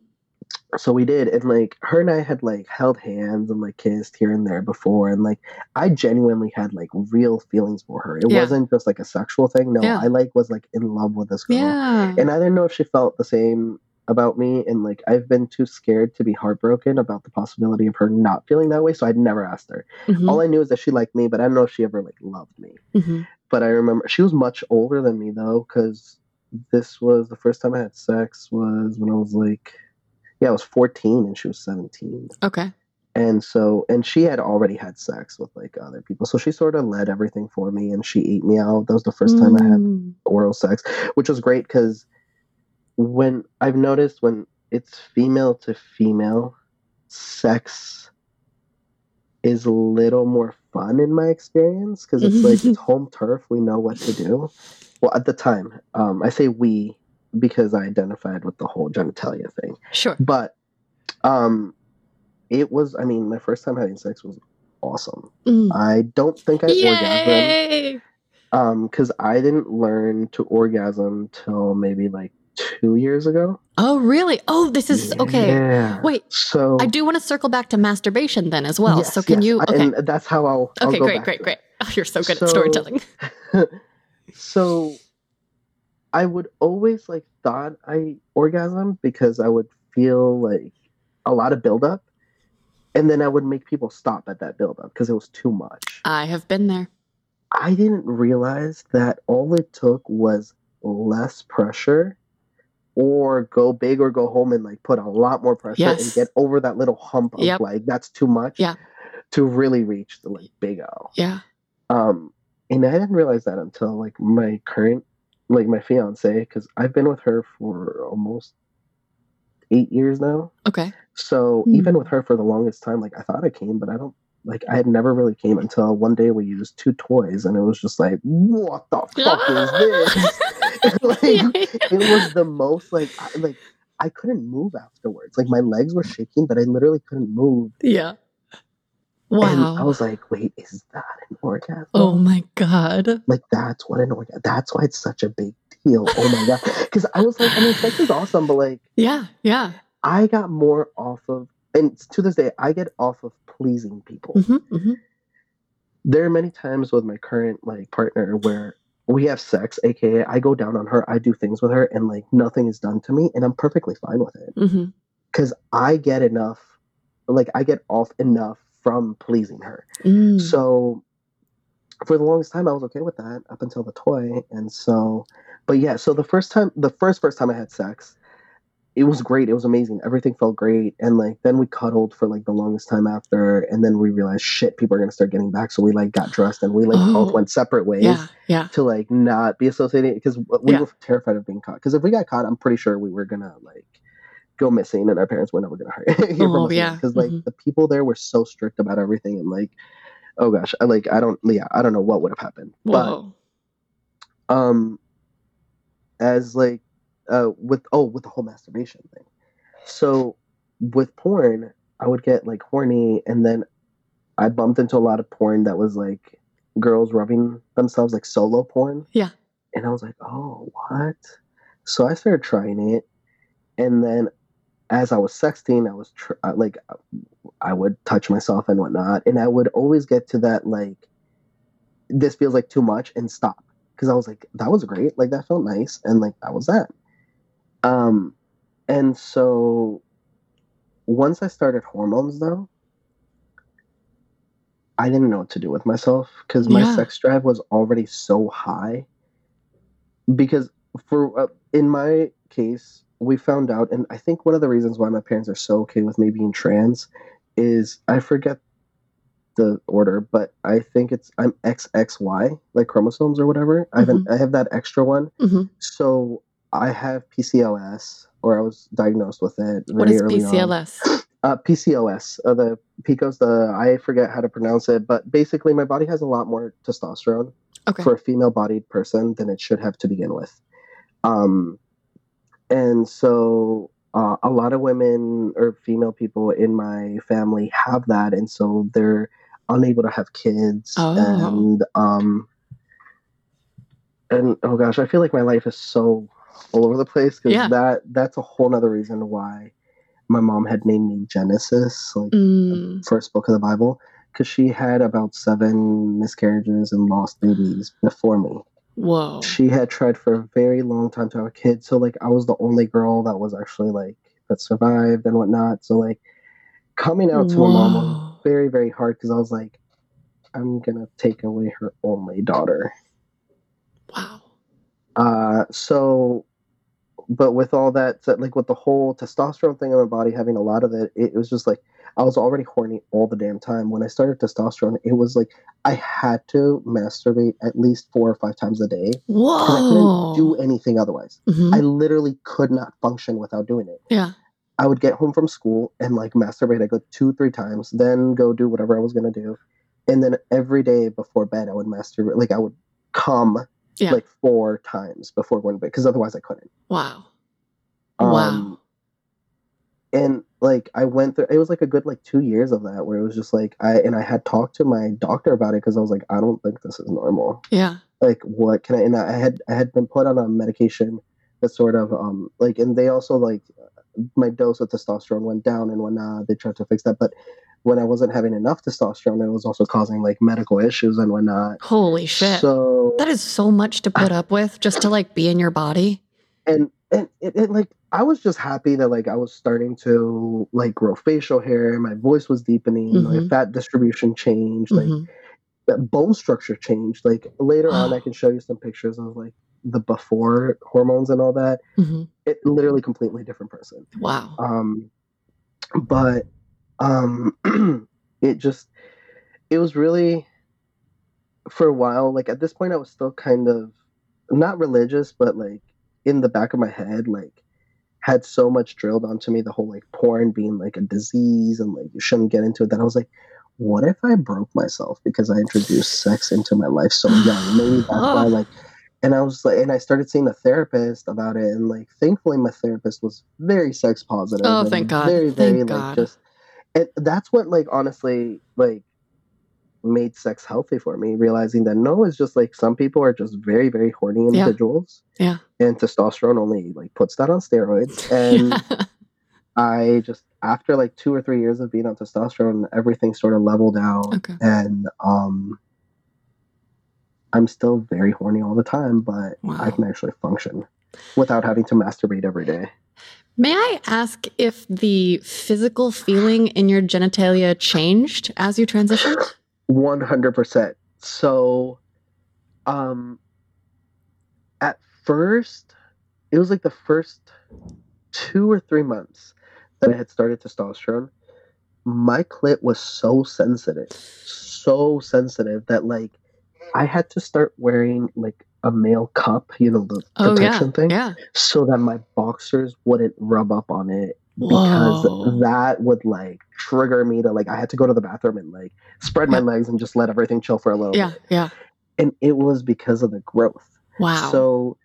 so we did and like her and i had like held hands and like kissed here and there before and like i genuinely had like real feelings for her it Yeah. wasn't just like a sexual thing no Yeah. i like was like in love with this girl Yeah. and i didn't know if she felt the same about me and like i've been too scared to be heartbroken about the possibility of her not feeling that way so i'd never asked her Mhm, all i knew is that she liked me but i don't know if she ever like loved me mhm. but I remember she was much older than me though, because this was the first time I had sex was when I was like, yeah, I was 14 and she was 17. Okay. And so, and she had already had sex with like other people. So she sort of led everything for me and she ate me out. That was the first time I had Mm. oral sex, which was great because when I've noticed when it's female to female, sex is a little more fun in my experience because it's like it's *laughs* home turf. We know what to do. Well, at the time, um, I say we because I identified with the whole genitalia thing, Sure. but um, it was. I mean, my first time having sex was awesome. Mm. I don't think I orgasmed Yay! um because i didn't learn to orgasm till maybe like two years ago Oh, really? Oh, this is okay. yeah. Wait, so I do want to circle back to masturbation then as well. Yes, so can yes, you? Okay. and that's how i'll, I'll Okay. Great. Great. Great. *laughs* Oh, you're so good So- at storytelling. *laughs* so i would always like thought i orgasm because i would feel like a lot of buildup and then i would make people stop at that buildup because it was too much I have been there. I didn't realize that all it took was less pressure or go big or go home and like put a lot more pressure and get over that little hump of Yep. like that's too much Yeah. to really reach the like big O. Yeah. Um and I didn't realize that until like my current like my fiance because I've been with her for almost 8 years now. Okay. So Hmm. even with her for the longest time, like I thought I came, but I don't like I had never really came until one day we used two toys and it was just like, what the *laughs* fuck is this? *laughs* like it was the most like I, like I couldn't move afterwards. Like my legs were shaking, but I literally couldn't move. yeah. And I was like, wait, is that an orgasm? Oh my god. Like that's what an orgasm. That's why it's such a big deal. Oh my god. *laughs* Because I was like, I mean, sex is awesome, but like Yeah. Yeah. I got more off of, and to this day, I get off of pleasing people. hmm hmm there are many times with my current like partner where we have sex aka i go down on her i do things with her and like nothing is done to me and i'm perfectly fine with it. Because i get enough like i get off enough from pleasing her. Mm. so for the longest time i was okay with that up until the toy and so but yeah so the first time the first first time i had sex it was great it was amazing everything felt great and like then we cuddled for like the longest time after and then we realized shit people are gonna start getting back so we like got dressed and we like Oh. both went separate ways Yeah. Yeah. to like not be associated because we Yeah. were terrified of being caught because if we got caught i'm pretty sure we were gonna like go missing and our parents were never going to hear, hear Oh, from us yeah. because like Mhm. the people there were so strict about everything and like oh gosh I like I don't yeah I don't know what would have happened Whoa. but um as like uh with oh with the whole masturbation thing. So with porn I would get like horny and then I bumped into a lot of porn that was like girls rubbing themselves like solo porn. Yeah. and I was like oh what? So I started trying it and then as I was sexting, I was tr- like, I would touch myself and whatnot, and I would always get to that like, this feels like too much, and stop. Because I was like, that was great, like that felt nice, and like that was that. Um, and so once I started hormones, though, I didn't know what to do with myself because my Yeah. sex drive was already so high. Because for uh, in my case, we found out, and I think one of the reasons why my parents are so okay with me being trans is I forget the order, but I think it's I'm XXY, like chromosomes or whatever. I have an, I have that extra one, Mhm. so I have PCOS, or I was diagnosed with it. What is early on. PCLS? *clears throat* Uh, PCOS, uh, the PCOS, the I forget how to pronounce it, but basically my body has a lot more testosterone Okay. for a female-bodied person than it should have to begin with. Um, and so uh, a lot of women or female people in my family have that, and so they're unable to have kids. Oh. And um, and oh gosh, I feel like my life is so all over the place because Yeah. that that's a whole nother reason why my mom had named me Genesis, like Mm. first book of the Bible, because she had about seven miscarriages and lost babies before me. Whoa. She had tried for a very long time to have a kid, so like I was the only girl that was actually like that survived and whatnot. So like coming out to my mom was very very hard because I was like, I'm gonna take away her only daughter. Wow. Uh, so, but with all that, like with the whole testosterone thing in my body, having a lot of it, it, was just like I was already horny all the damn time. When I started testosterone, it was like I had to masturbate at least four or five times a day because I Whoa. couldn't do anything otherwise. Mhm. I literally could not function without doing it. yeah. I would get home from school and like masturbate. I go two, three times, then go do whatever I was gonna do, and then every day before bed, I would masturbate. Like I would come Yeah. like four times before going to bed because otherwise I couldn't. wow. Um, Wow. And like I went through, it was like a good like two years of that where it was just like I and I had talked to my doctor about it because I was like I don't think this is normal. Yeah. Like what can I? And I had I had been put on a medication that sort of um like and they also like my dose of testosterone went down and whatnot. They tried to fix that, but when I wasn't having enough testosterone, it was also causing like medical issues and whatnot. Holy shit. So that is so much to put up with just to like be in your body. and and it, it like I was just happy that like I was starting to like grow facial hair, my voice was deepening, my Mhm. fat distribution changed, like Mhm. the bone structure changed. Like later on, I *gasps* can show you some pictures of like the before hormones and all that. Mhm. It literally completely different person. Wow. Um, but um, *clears throat* it just it was really for a while. Like at this point, I was still kind of not religious, but like in the back of my head, like had so much drilled onto me the whole like porn being like a disease and like you shouldn't get into it that I was like, what if I broke myself because I introduced sex into my life so young? Maybe that's why *sighs* like and I was like and I started seeing a therapist about it and like thankfully my therapist was very sex positive. Oh, thank God. Very, very Thank like God. just and that's what like honestly like made sex healthy for me realizing that no it's just like some people are just very very horny individuals Yeah. and testosterone only like puts that on steroids *laughs* and Yeah. i just after like two or three years of being on testosterone everything sort of leveled out Okay. and um i'm still very horny all the time but i can actually function without having to masturbate every day May I ask if the physical feeling in your genitalia changed as you transitioned? 100% so um at first it was like the first two or three months that i had started testosterone my clit was so sensitive so sensitive that like i had to start wearing like a male cup you know the Oh yeah. protection thing Yeah. so that my boxers wouldn't rub up on it because Whoa. that would like trigger me to like I had to go to the bathroom and like spread my legs and just let everything chill for a little Yeah, bit. yeah. And it was because of the growth. Wow. So,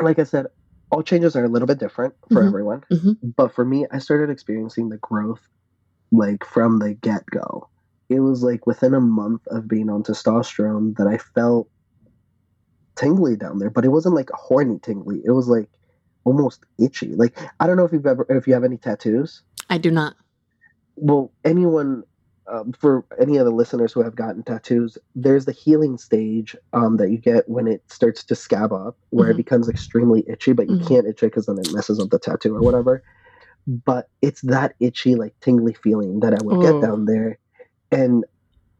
like I said, all changes are a little bit different for Mhm. everyone. Mhm. But for me, I started experiencing the growth like from the get go. It was like within a month of being on testosterone that I felt tingly down there, but it wasn't like a horny tingly. It was like almost itchy. Like I don't know if you've ever if you have any tattoos. I do not. Well, anyone um, for any of the listeners who have gotten tattoos, there's the healing stage um, that you get when it starts to scab up, where Mhm. it becomes extremely itchy, but you Mhm. can't itch it because then it messes up the tattoo or whatever. But it's that itchy, like tingly feeling that I would get down there, and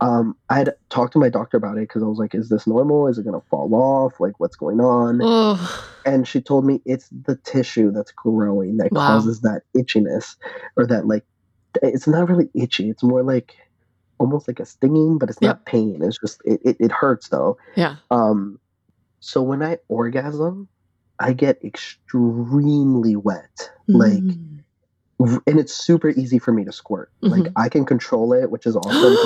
um, I had talked to my doctor about it because I was like, "Is this normal? Is it gonna fall off? Like, what's going on?" Oh, and she told me it's the tissue that's growing that Wow. causes that itchiness or that like it's not really itchy it's more like almost like a stinging but it's Yep. not pain it's just it, it, it hurts though yeah. um so when i orgasm i get extremely wet like Mm. r- and it's super easy for me to squirt like Mhm. i can control it which is awesome.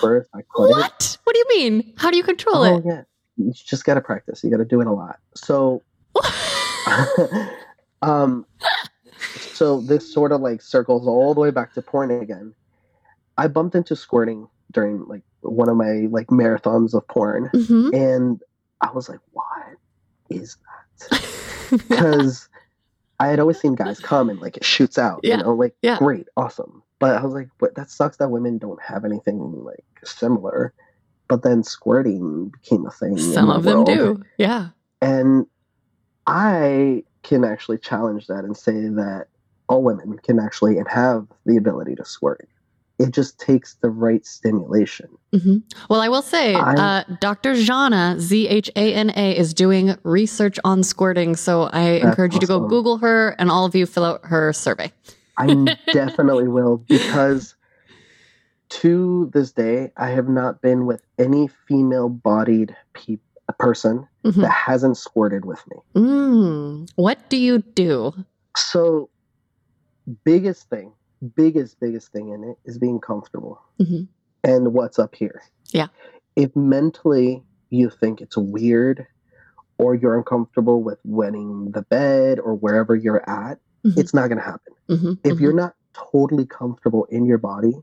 first i *gasps* couldn't What? What do you mean? How do you control oh it? yeah you just gotta practice you gotta do it a lot so *laughs* *laughs* um, so this sort of like circles all the way back to porn again. I bumped into squirting during like one of my like marathons of porn, Mhm. and I was like, "What is that?" *laughs* Because I had always seen guys come and like it shoots out, Yeah, you know, like yeah. great, awesome. But I was like, "But that sucks that women don't have anything like similar." But then squirting became a thing. in Some the of them do. Yeah. And I can actually challenge that and say that all women can actually and have the ability to squirt. It just takes the right stimulation. hmm Well, I will say, uh, Dr. Zhana, Z H A N A, is doing research on squirting. So I encourage you to go. Google her and all of you fill out her survey. I definitely will *laughs* because to this day, I have not been with any female bodied pe- person Mhm. that hasn't squirted with me. Mm. What do you do? So, biggest thing, biggest, biggest thing in it is being comfortable. Mhm. And what's up here. Yeah. If mentally you think it's weird or you're uncomfortable with wetting the bed or wherever you're at, Mhm. it's not going to happen. hmm If you're not totally comfortable in your body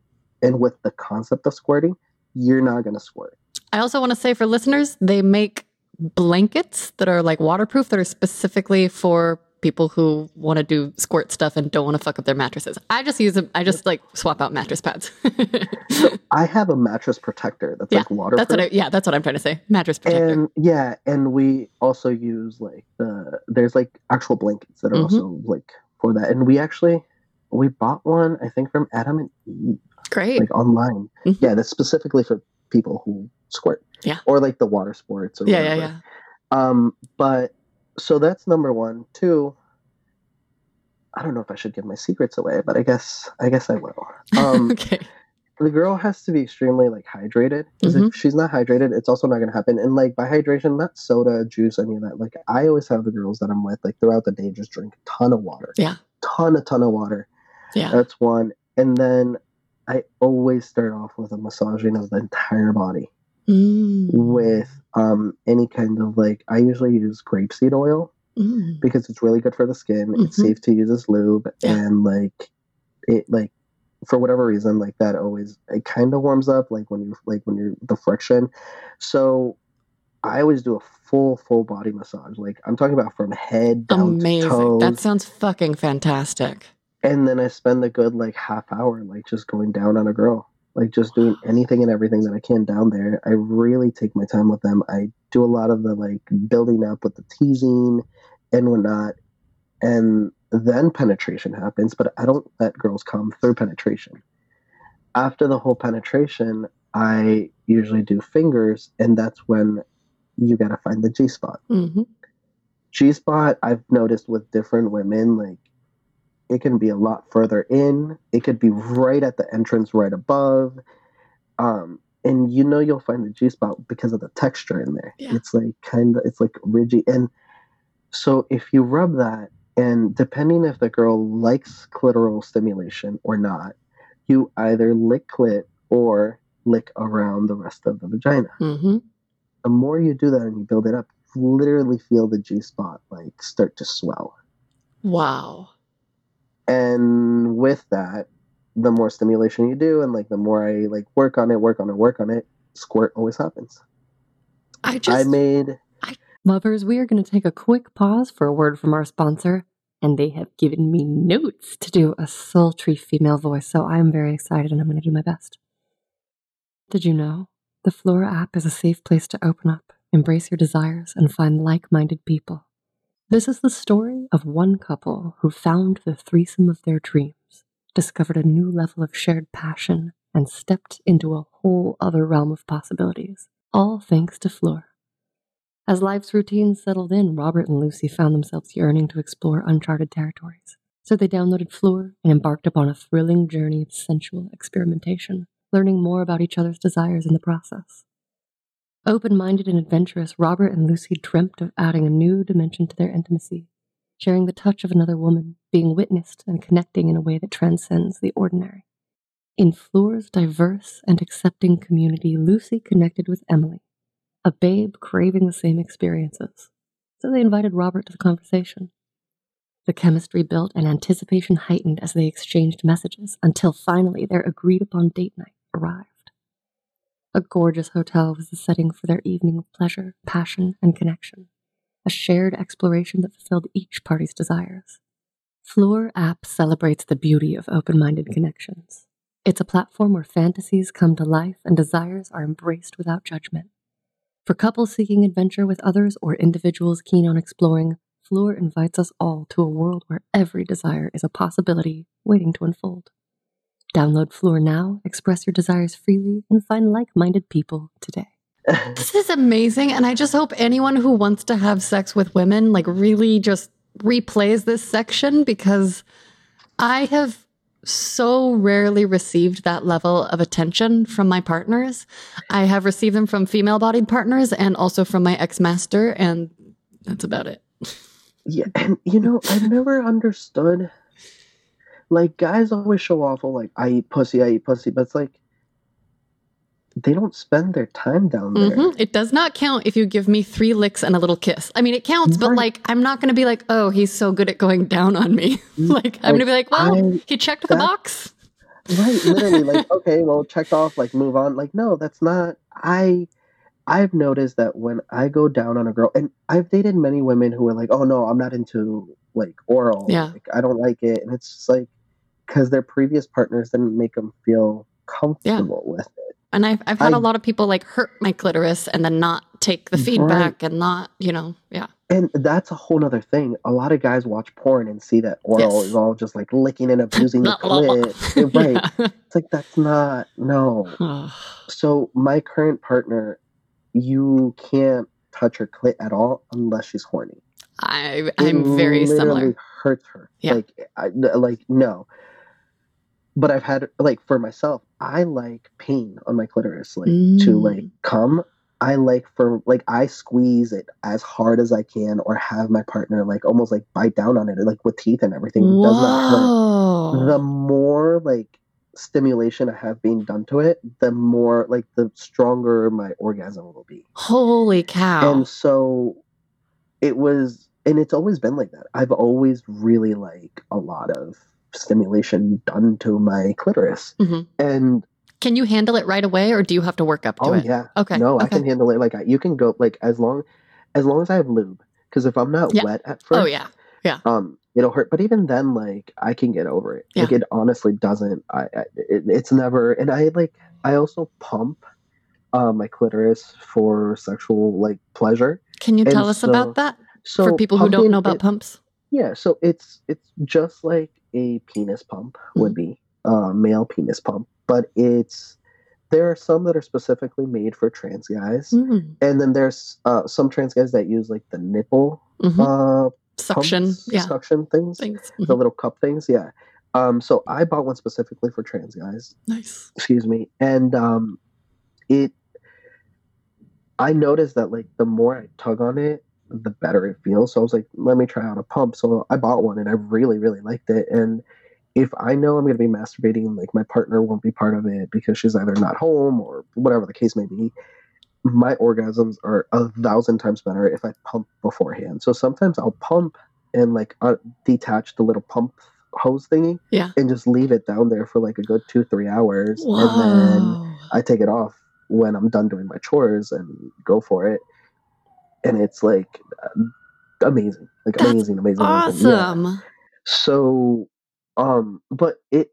and with the concept of squirting, you're not going to squirt. I also want to say for listeners, they make blankets that are like waterproof that are specifically for people who want to do squirt stuff and don't want to fuck up their mattresses. I just use them. I just like swap out mattress pads. so I have a mattress protector that's Yeah, like waterproof. that's what I, yeah, that's what I'm trying to say. Mattress protector. and yeah and we also use like the there's like actual blankets that are Mhm. also like for that and we actually we bought one i think from adam and eve Great. like online Mhm. yeah that's specifically for people who squirt Yeah. or like the water sports or yeah, yeah, yeah. um but so that's number one two i don't know if i should give my secrets away but i guess i guess i will *laughs* um okay. the girl has to be extremely like hydrated because Mm-hmm. if she's not hydrated it's also not going to happen and like by hydration not soda juice any of that like i always have the girls that i'm with like throughout the day just drink a ton of water Yeah. ton a ton of water Yeah. that's one and then i always start off with a massaging of the entire body Mm. with um any kind of like i usually use grapeseed oil Mm. because it's really good for the skin. It's Mhm. safe to use as lube, Yeah. and like it like for whatever reason like that always it kind of warms up like when you like when you're the friction. So I always do a full full body massage. Like I'm talking about from head down Amazing. to toes, That sounds fucking fantastic. and then I spend a good like half hour like just going down on a girl. Like just doing anything and everything that I can down there. I really take my time with them. I do a lot of the like building up with the teasing and whatnot. And then penetration happens, but I don't let girls come through penetration. After the whole penetration, I usually do fingers, and that's when you gotta find the G spot. hmm G spot, I've noticed with different women, like it can be a lot further in. It could be right at the entrance, right above. Um, and you know you'll find the G spot because of the texture in there. Yeah. It's like kind of, it's like ridgy. And so if you rub that And depending if the girl likes clitoral stimulation or not, you either lick clit or lick around the rest of the vagina. Mm-hmm. The more you do that and you build it up, literally feel the G spot like start to swell. Wow. And with that, the more stimulation you do and like the more I like work on it, work on it, work on it, squirt always happens. I just I made I, Lovers, we are going to take a quick pause for a word from our sponsor, and they have given me notes to do a sultry female voice, so I'm very excited and I'm going to do my best. Did you know the Flora app is a safe place to open up, embrace your desires, and find like minded people? This is the story of one couple who found the threesome of their dreams, discovered a new level of shared passion, and stepped into a whole other realm of possibilities, all thanks to Flora. As life's routines settled in, Robert and Lucy found themselves yearning to explore uncharted territories. So they downloaded Floor and embarked upon a thrilling journey of sensual experimentation, learning more about each other's desires in the process. Open minded and adventurous, Robert and Lucy dreamt of adding a new dimension to their intimacy, sharing the touch of another woman, being witnessed and connecting in a way that transcends the ordinary. In Floor's diverse and accepting community, Lucy connected with Emily, a babe craving the same experiences. So they invited Robert to the conversation. The chemistry built and anticipation heightened as they exchanged messages until finally their agreed upon date night arrived. A gorgeous hotel was the setting for their evening of pleasure, passion, and connection, a shared exploration that fulfilled each party's desires. Floor app celebrates the beauty of open minded connections. It's a platform where fantasies come to life and desires are embraced without judgment. For couples seeking adventure with others or individuals keen on exploring, Floor invites us all to a world where every desire is a possibility waiting to unfold. Download Floor now, express your desires freely, and find like minded people today. *laughs* This is amazing. And I just hope anyone who wants to have sex with women, like, really just replays this section because I have so rarely received that level of attention from my partners. I have received them from female bodied partners and also from my ex master, and that's about it. Yeah, and you know, I've never understood. Like, guys always show off, oh, like, I eat pussy, I eat pussy, but it's like, they don't spend their time down there. Mhm. It does not count if you give me three licks and a little kiss. I mean, it counts, but Right. like, I'm not going to be like, oh, he's so good at going down on me. *laughs* like, I'm going to be like, well, I- he checked the box. Right, literally, like, *laughs* okay, well, check off, like, move on. Like, no, that's not. I, I've noticed that when I go down on a girl, and I've dated many women who are like, oh no, I'm not into like oral. Yeah. Like, I don't like it, and it's just like because their previous partners didn't make them feel comfortable with it. And I've, I've had a lot of people like hurt my clitoris and then not take the Right. feedback and not, you know, yeah. And that's a whole other thing. A lot of guys watch porn and see that oral Yes. is all just like licking and *laughs* abusing the clit. *laughs* right. Yeah. It's like that's not no. So my current partner, you can't touch her clit at all unless she's horny. I, I'm very literally similar. Hurts her. Yeah. Like I, like no. But I've had like for myself, I like pain on my clitoris, like to Mm. like come. I like for like I squeeze it as hard as I can, or have my partner like almost like bite down on it, like with teeth and everything. It does not hurt the more like stimulation I have being done to it, the more like the stronger my orgasm will be. Holy cow. And so it was and it's always been like that. I've always really like a lot of stimulation done to my clitoris. Mhm. And Can you handle it right away or do you have to work up to oh it? yeah. Okay. No, I can handle it like you can go like as long as long as I have lube because if I'm not Yeah. wet at first Oh, yeah. um it'll hurt but even then like i can get over it like it honestly doesn't i, I it, it's never and i like i also pump uh, my clitoris for sexual like pleasure Can you And tell us so- about that so for people who don't know about it- pumps? yeah so it's it's just like a penis pump would Mm-hmm. be uh male penis pump but it's there are some that are specifically made for trans guys Mm. and then there's uh some trans guys that use like the nipple Mhm. uh Suction. pumps, Yeah. suction things Thanks. the Mhm. little cup things yeah um so i bought one specifically for trans guys Nice. excuse me and um it i noticed that like the more i tug on it the better it feels. So I was like, let me try out a pump. So I bought one and I really, really liked it. And if I know I'm going to be masturbating, like my partner won't be part of it because she's either not home or whatever the case may be, my orgasms are a thousand times better if I pump beforehand. So sometimes I'll pump and like uh, detach the little pump hose thingy Yeah. and just leave it down there for like a good two, three hours. Whoa. And then I take it off when I'm done doing my chores and go for it. And it's like amazing, like That's amazing, amazing, amazing. Yeah. awesome. So, um, but it,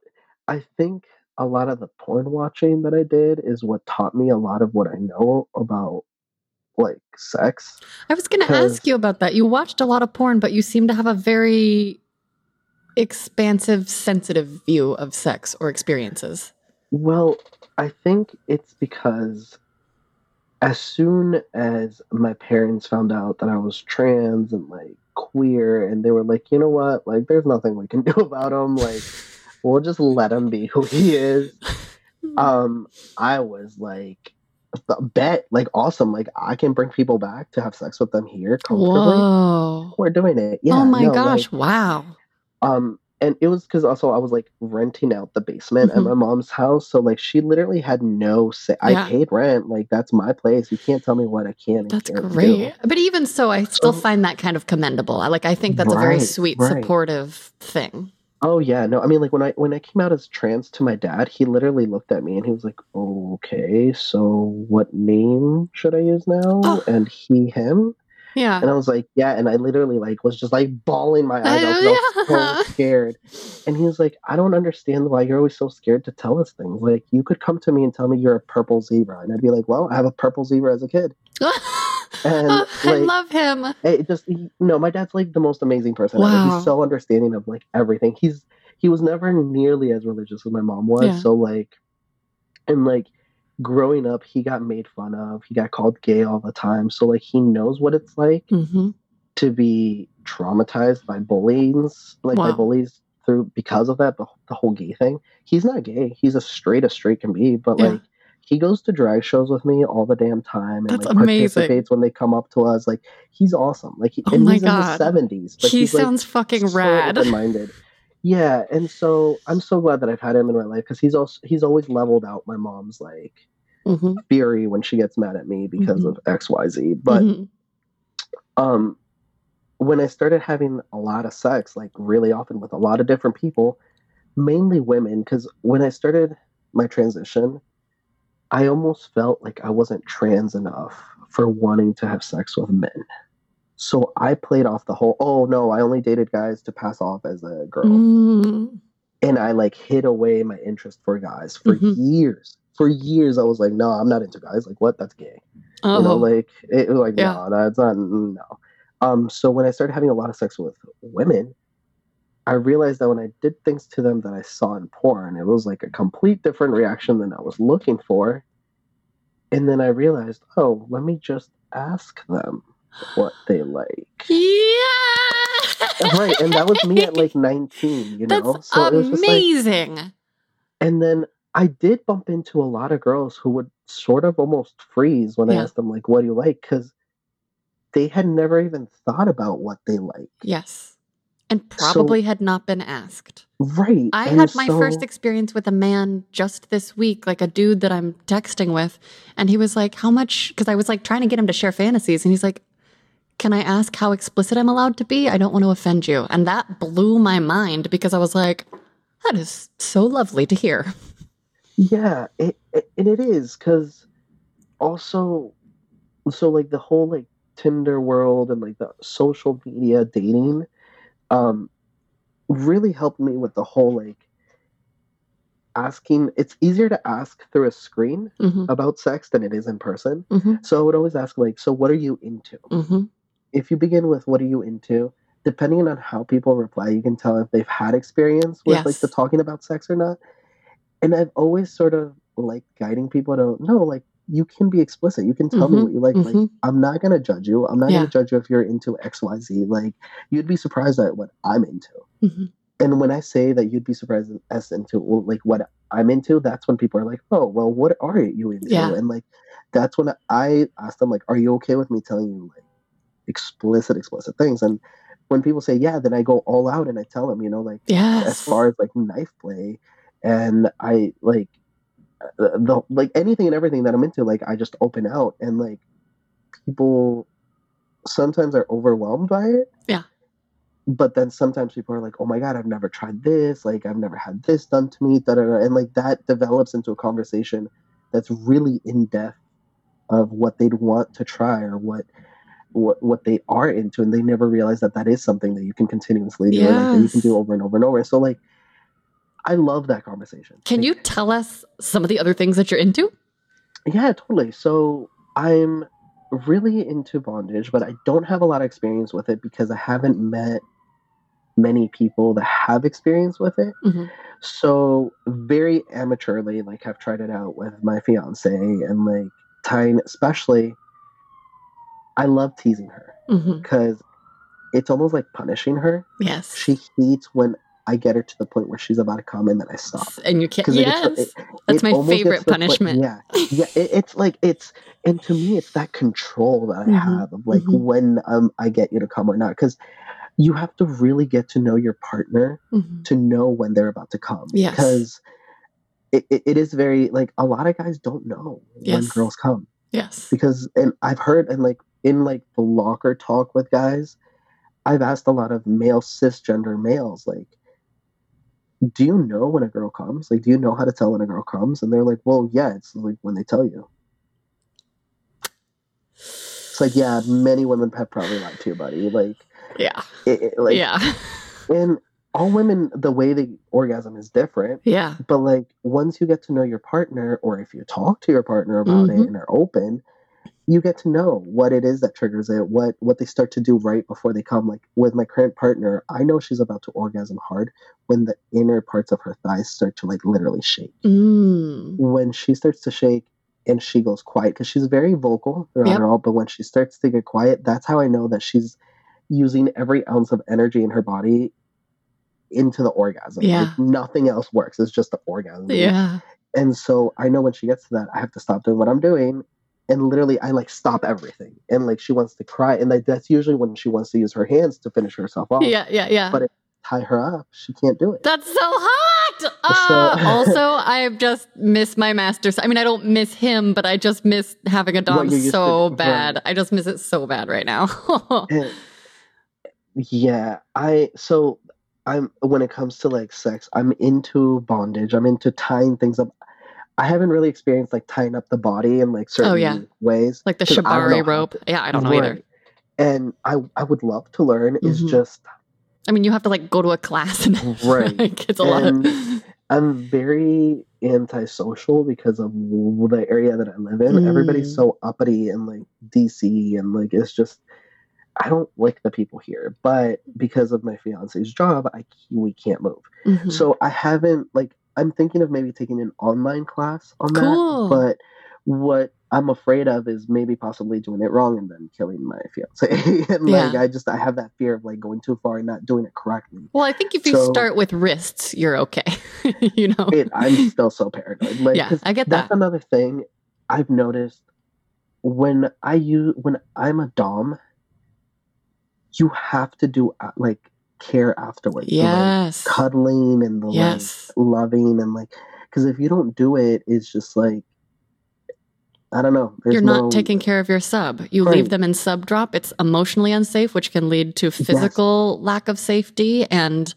I think a lot of the porn watching that I did is what taught me a lot of what I know about like sex. I was going to ask you about that. You watched a lot of porn, but you seem to have a very expansive, sensitive view of sex or experiences. Well, I think it's because as soon as my parents found out that I was trans and like queer, and they were like, you know what, like, there's nothing we can *laughs* do about him. Like, we'll just let him be who he is. *laughs* Um, I was like, bet, like, awesome. Like, I can bring people back to have sex with them here comfortably. Whoa. We're doing it. Yeah. oh my no, gosh. like, wow. um, and it was because also I was like renting out the basement at Mhm. my mom's house, so like she literally had no say. Yeah. I paid rent, like that's my place. You can't tell me what I can. and That's can't do. great. But even so, I still So- find that kind of commendable. I like I think that's a very sweet, right. supportive thing. Oh yeah, no, I mean like when I when I came out as trans to my dad, he literally looked at me and he was like, "Okay, so what name should I use now?" Oh. And he him, Yeah. and I was like, "Yeah," and I literally like was just like bawling my eyes out. I was so *laughs* scared, and he was like, "I don't understand why you're always so scared to tell us things. Like you could come to me and tell me you're a purple zebra, and I'd be like, "Well, I have a purple zebra as a kid." *laughs* And, Oh, I love him. it just he- no my dad's like the most amazing person. Wow. he's so understanding of like everything he's he was never nearly as religious as my mom was Yeah. so like and like growing up he got made fun of. He got called gay all the time. So like he knows what it's like hmm to be traumatized by bullies like by bullies through because of that the, the whole gay thing. He's not gay. He's as straight as straight can be. But Yeah. like he goes to drag shows with me all the damn time and That's like amazing. participates when they come up to us. Like he's awesome. Like he, Oh and my he's God. in his 70s but he he's like sounds fucking so rad. *laughs* open-minded. Yeah and so i'm so glad that i've had him in my life because he's also he's always leveled out my mom's like hmm fury when she gets mad at me because Mhm. of xyz but Mhm. um when i started having a lot of sex like really often with a lot of different people mainly women because when i started my transition i almost felt like i wasn't trans enough for wanting to have sex with men so i played off the whole oh no i only dated guys to pass off as a girl Mm. And i like hid away my interest for guys for Mhm. years. For years i was like no i'm not into guys. Like what? That's gay. Oh, you know like it was like Yeah. no that's not no. Um so when i started having a lot of sex with women i realized that when i did things to them that i saw in porn it was like a complete different reaction than i was looking for. And then i realized oh let me just ask them what they like yeah. right and that was me at like *laughs* 19 you know That's so it was just like amazing. and then I did bump into a lot of girls who would sort of almost freeze when I asked them like, "What do you like?" Because they had never even thought about what they like. yes. And probably had not been asked. Right. I and had my first experience with a man just this week, like a dude that I'm texting with. And he was like, How much? Because I was like trying to get him to share fantasies. And he's like, Can I ask how explicit I'm allowed to be? I don't want to offend you. And that blew my mind because I was like, That is so lovely to hear. Yeah, it, it, and it is because also, so like the whole like Tinder world and like the social media dating, um, really helped me with the whole like asking. It's easier to ask through a screen hmm about sex than it is in person. hmm So I would always ask like, so what are you into? hmm If you begin with what are you into, depending on how people reply, you can tell if they've had experience with like the talking about sex or not. And I've always sort of like guiding people to no, like you can be explicit. You can tell me Mhm, what you like. Like mhm. I'm not gonna judge you. I'm not Yeah. gonna judge you if you're into XYZ. Like you'd be surprised at what I'm into. Mhm. And when I say that you'd be surprised as into well, like what I'm into, that's when people are like, "Oh, well, what are you into?" Yeah. And like, that's when I ask them, like, "Are you okay with me telling you like explicit, explicit things. And when people say, yeah, then I go all out and I tell them, you know, like Yes. as far as like knife play and I like uh, the like anything and everything that I'm into, like I just open out and like people sometimes are overwhelmed by it. Yeah. But then sometimes people are like, "Oh my god, I've never tried this. Like, I've never had this done to me." Da, da, da. And like that develops into a conversation that's really in depth of what they'd want to try or what what what they are into, and they never realize that that is something that you can continuously do, or, like, that you can do over and over and over. So like, I love that conversation. Can Like, you tell us some of the other things that you're into? Yeah, totally. So I'm really into bondage, but I don't have a lot of experience with it because I haven't met many people that have experience with it. Mhm. So very amateurly, like I've tried it out with my fiance and like tying, especially. I love teasing her because it's almost like punishing her. Yes. She hates when I get her to the point where she's about to come and then I stop. and you can't. Yes. gets- it- That's it my favorite the point- punishment. yeah, yeah. It, it's like it's, and to me, it's that control that I Mhm, have of like mhm. when um I get you to come or not, because you have to really get to know your partner Mhm. to know when they're about to come. Yes. Because it, it, it is very like a lot of guys don't know when girls come Yes. because and I've heard and like in like the locker talk with guys, I've asked a lot of male cisgender males like, do you know when a girl comes? Like, do you know how to tell when a girl comes? And they're like, well, yeah, it's like when they tell you. It's like, yeah, many women have probably lied to you, buddy. Like, Yeah. it, it- like, yeah. *laughs* and all women, the way they orgasm is different. Yeah. But like once you get to know your partner, or if you talk to your partner about Mhm. it and are open, you get to know what it is that triggers it, what what they start to do right before they come. Like with my current partner, I know she's about to orgasm hard when the inner parts of her thighs start to like literally shake. Mm. When she starts to shake and she goes quiet, because she's very vocal throughout Yep. it all, but when she starts to get quiet, that's how I know that she's using every ounce of energy in her body into the orgasm. Yeah. Like, nothing else works. It's just the orgasm. Yeah. And so I know when she gets to that, I have to stop doing what I'm doing. And literally, I like stop everything. And like she wants to cry. And like that's usually when she wants to use her hands to finish herself off. Yeah. Yeah. Yeah. But if tie her up, she can't do it. That's so hot. Ah, also, I just miss my master. I mean, I don't miss him, but I just miss having a dom What you used so to- bad. right. I just miss it so bad right now. *laughs* And- yeah, I so I'm when it comes to like sex, I'm into bondage. I'm into tying things up. I haven't really experienced like tying up the body in like certain Oh, yeah. ways. like the 'cause I don't know shibari rope. Yeah, I don't know either. And I I would love to learn. It's Mhm. just I mean, you have to like go to a class and *laughs* Right. like, it's a lot. And- *laughs* I'm very antisocial because of the area that I live in. Everybody's Mm. so uppity and like DC and like it's just I don't like the people here. But because of my fiance's job, I we can't move. Mhm. So I haven't like I'm thinking of maybe taking an online class on Cool. that. But what I'm afraid of is maybe possibly doing it wrong and then killing my fiance. *laughs* and like Yeah. I just I have that fear of like going too far and not doing it correctly. well, I think if you So- start with wrists, you're okay. *laughs* you know? it, I'm still so paranoid. Like, Yeah, I get that's that. another thing I've noticed when I use when I'm a dom. You have to do uh, like care afterwards. the, like, yes. cuddling and the Yes. like loving and like because if you don't do it, it's just like I don't know. There's You're not no- taking care of your sub. You leave them in sub drop. It's emotionally unsafe, which can lead to physical lack of safety. And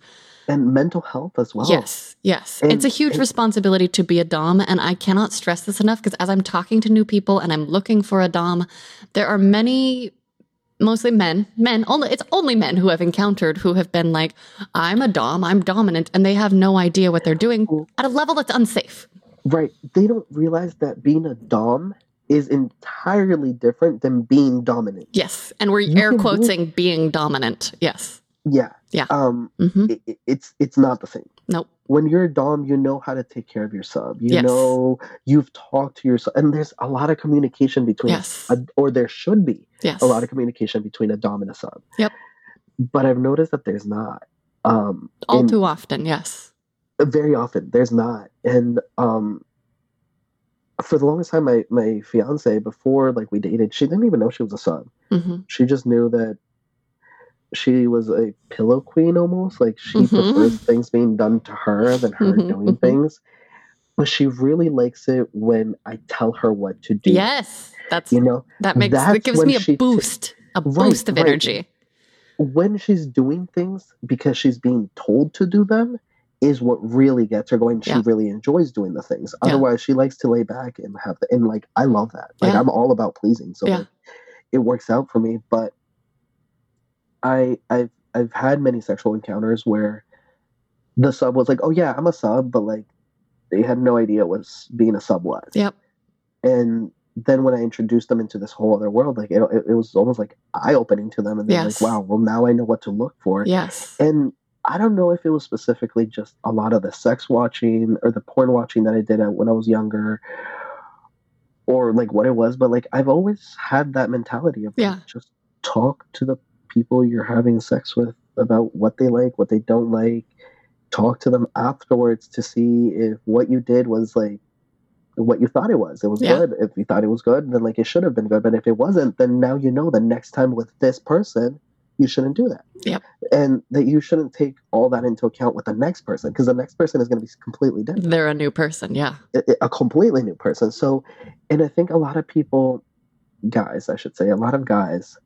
and mental health as well. yes, yes, And- it's a huge and- responsibility to be a Dom. And I cannot stress this enough because as I'm talking to new people and I'm looking for a Dom, there are many. Mostly men, men only. It's only men who have encountered who have been like, "I'm a dom, I'm dominant," and they have no idea what they're doing at a level that's unsafe. Right. They don't realize that being a dom is entirely different than being dominant. Yes, and we're You air quoting being dominant. Yes. Yeah. Yeah. Um. hmm It, it- it's it's not the same. Nope. when you're a dom you know how to take care of your sub you Yes. know you've talked to your sub and there's a lot of communication between Yes. a, or there should be Yes. a lot of communication between a dom and a sub Yep. but i've noticed that there's not um All too often. Yes. very often there's not and um for the longest time, my my fiance before like we dated, she didn't even know she was a sub. hmm She just knew that she was a pillow queen almost. Like she Mhm. prefers things being done to her than her Mhm, doing mhm. things. But she really likes it when I tell her what to do. Yes, that's You know, that makes that's it gives me a boost, a Right, boost of right. energy. when she's doing things because she's being told to do them is what really gets her going. She Yeah. really enjoys doing the things. Yeah. Otherwise, she likes to lay back and have the, and like I love that. Like Yeah. I'm all about pleasing, so like, it works out for me. But I I've I've had many sexual encounters where the sub was like, "Oh yeah, I'm a sub," but like they had no idea what being a sub was. Yep. And then when I introduced them into this whole other world, like it, it, was almost like eye opening to them, and they're Yes. like, "Wow, well now I know what to look for." Yes. And I don't know if it was specifically just a lot of the sex watching or the porn watching that I did when I was younger, or like what it was, but like I've always had that mentality of like, Yeah. just talk to the people you're having sex with about what they like, what they don't like. Talk to them afterwards to see if what you did was like what you thought it was. It was Yeah. good. If you thought it was good, then like it should have been good. But if it wasn't, then now you know the next time with this person, you shouldn't do that. Yeah. And that you shouldn't take all that into account with the next person because the next person is going to be completely different They're a new person. Yeah. a a completely new person. So, and I think a lot of people, guys, I should say, a lot of guys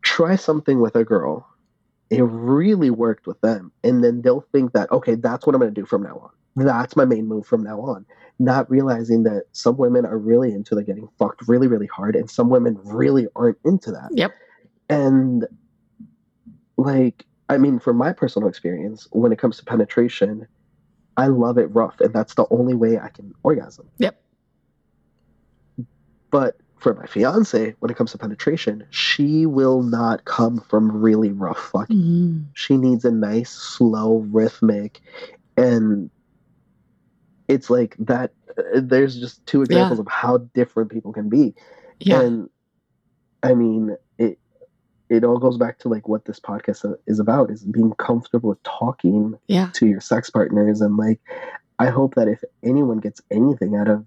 try something with a girl. It really worked with them. And then they'll think that, okay, that's what I'm going to do from now on. That's my main move from now on. Not realizing that some women are really into the getting fucked really, really hard, and some women really aren't into that. Yep. And like, I mean, from my personal experience, when it comes to penetration, I love it rough, and that's the only way I can orgasm. Yep. But for my fiance, when it comes to penetration, she will not come from really rough fucking. Mhm. She needs a nice, slow, rhythmic, and it's like that. uh, There's just two examples of how different people can be. Yeah. And I mean, it it all goes back to like what this podcast uh, is about is being comfortable with talking yeah. to your sex partners and like I hope that if anyone gets anything out of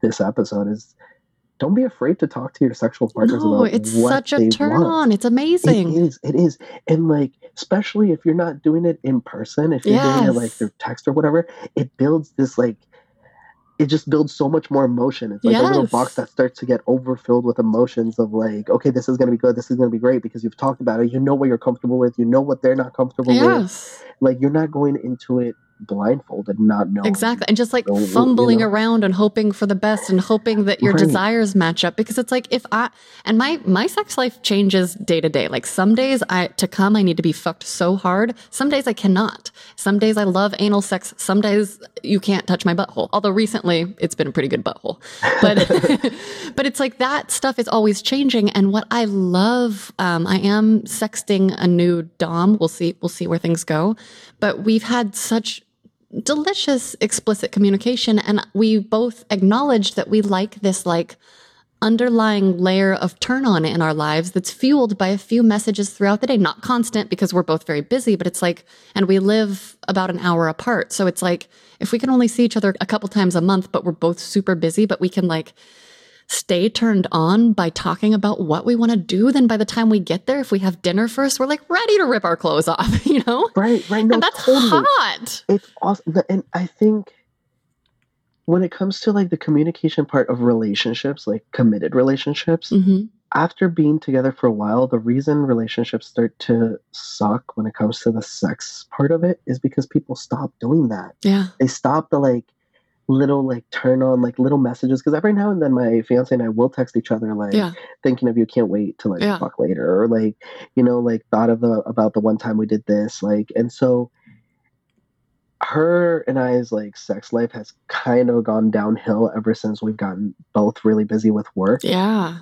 this episode is don't be afraid to talk to your sexual partners No, about it's such a turn want. on. It's amazing. is, it is. And like, especially if you're not doing it in person, if you're doing it like through text or whatever, it builds this like it just builds so much more emotion. It's like a little box that starts to get overfilled with emotions of like, okay, this is gonna be good, this is gonna be great because you've talked about it, you know what you're comfortable with, you know what they're not comfortable with. Yes. Like you're not going into it blindfolded, not knowing. Exactly. And just like you fumbling know. around and hoping for the best and hoping that your Right. desires match up because it's like if I and my my sex life changes day to day. Like some days I to come I need to be fucked so hard. Some days I cannot. Some days I love anal sex. Some days you can't touch my butthole. Although recently it's been a pretty good butthole. But *laughs* but it's like that stuff is always changing and what I love um I am sexting a new dom. We'll see we'll see where things go. But we've had such delicious explicit communication and we both acknowledge that we like this like underlying layer of turn on in our lives that's fueled by a few messages throughout the day. Not constant because we're both very busy but it's like and we live about an hour apart. So it's like if we can only see each other a couple times a month but we're both super busy but we can like stay turned on by talking about what we want to do then by the time we get there if we have dinner first we're like ready to rip our clothes *laughs* off you know Right, right. No, and that's totally. hot It's awesome. And I think when it comes to like the communication part of relationships, like committed relationships, hmm after being together for a while, the reason relationships start to suck when it comes to the sex part of it is because people stop doing that. yeah They stop the like little like turn on like little messages because every now and then my fiance and I will text each other like yeah thinking of you can't wait to like Yeah. fuck later or like you know like thought of the about the one time we did this like and so her and I's like sex life has kind of gone downhill ever since we've gotten both really busy with work yeah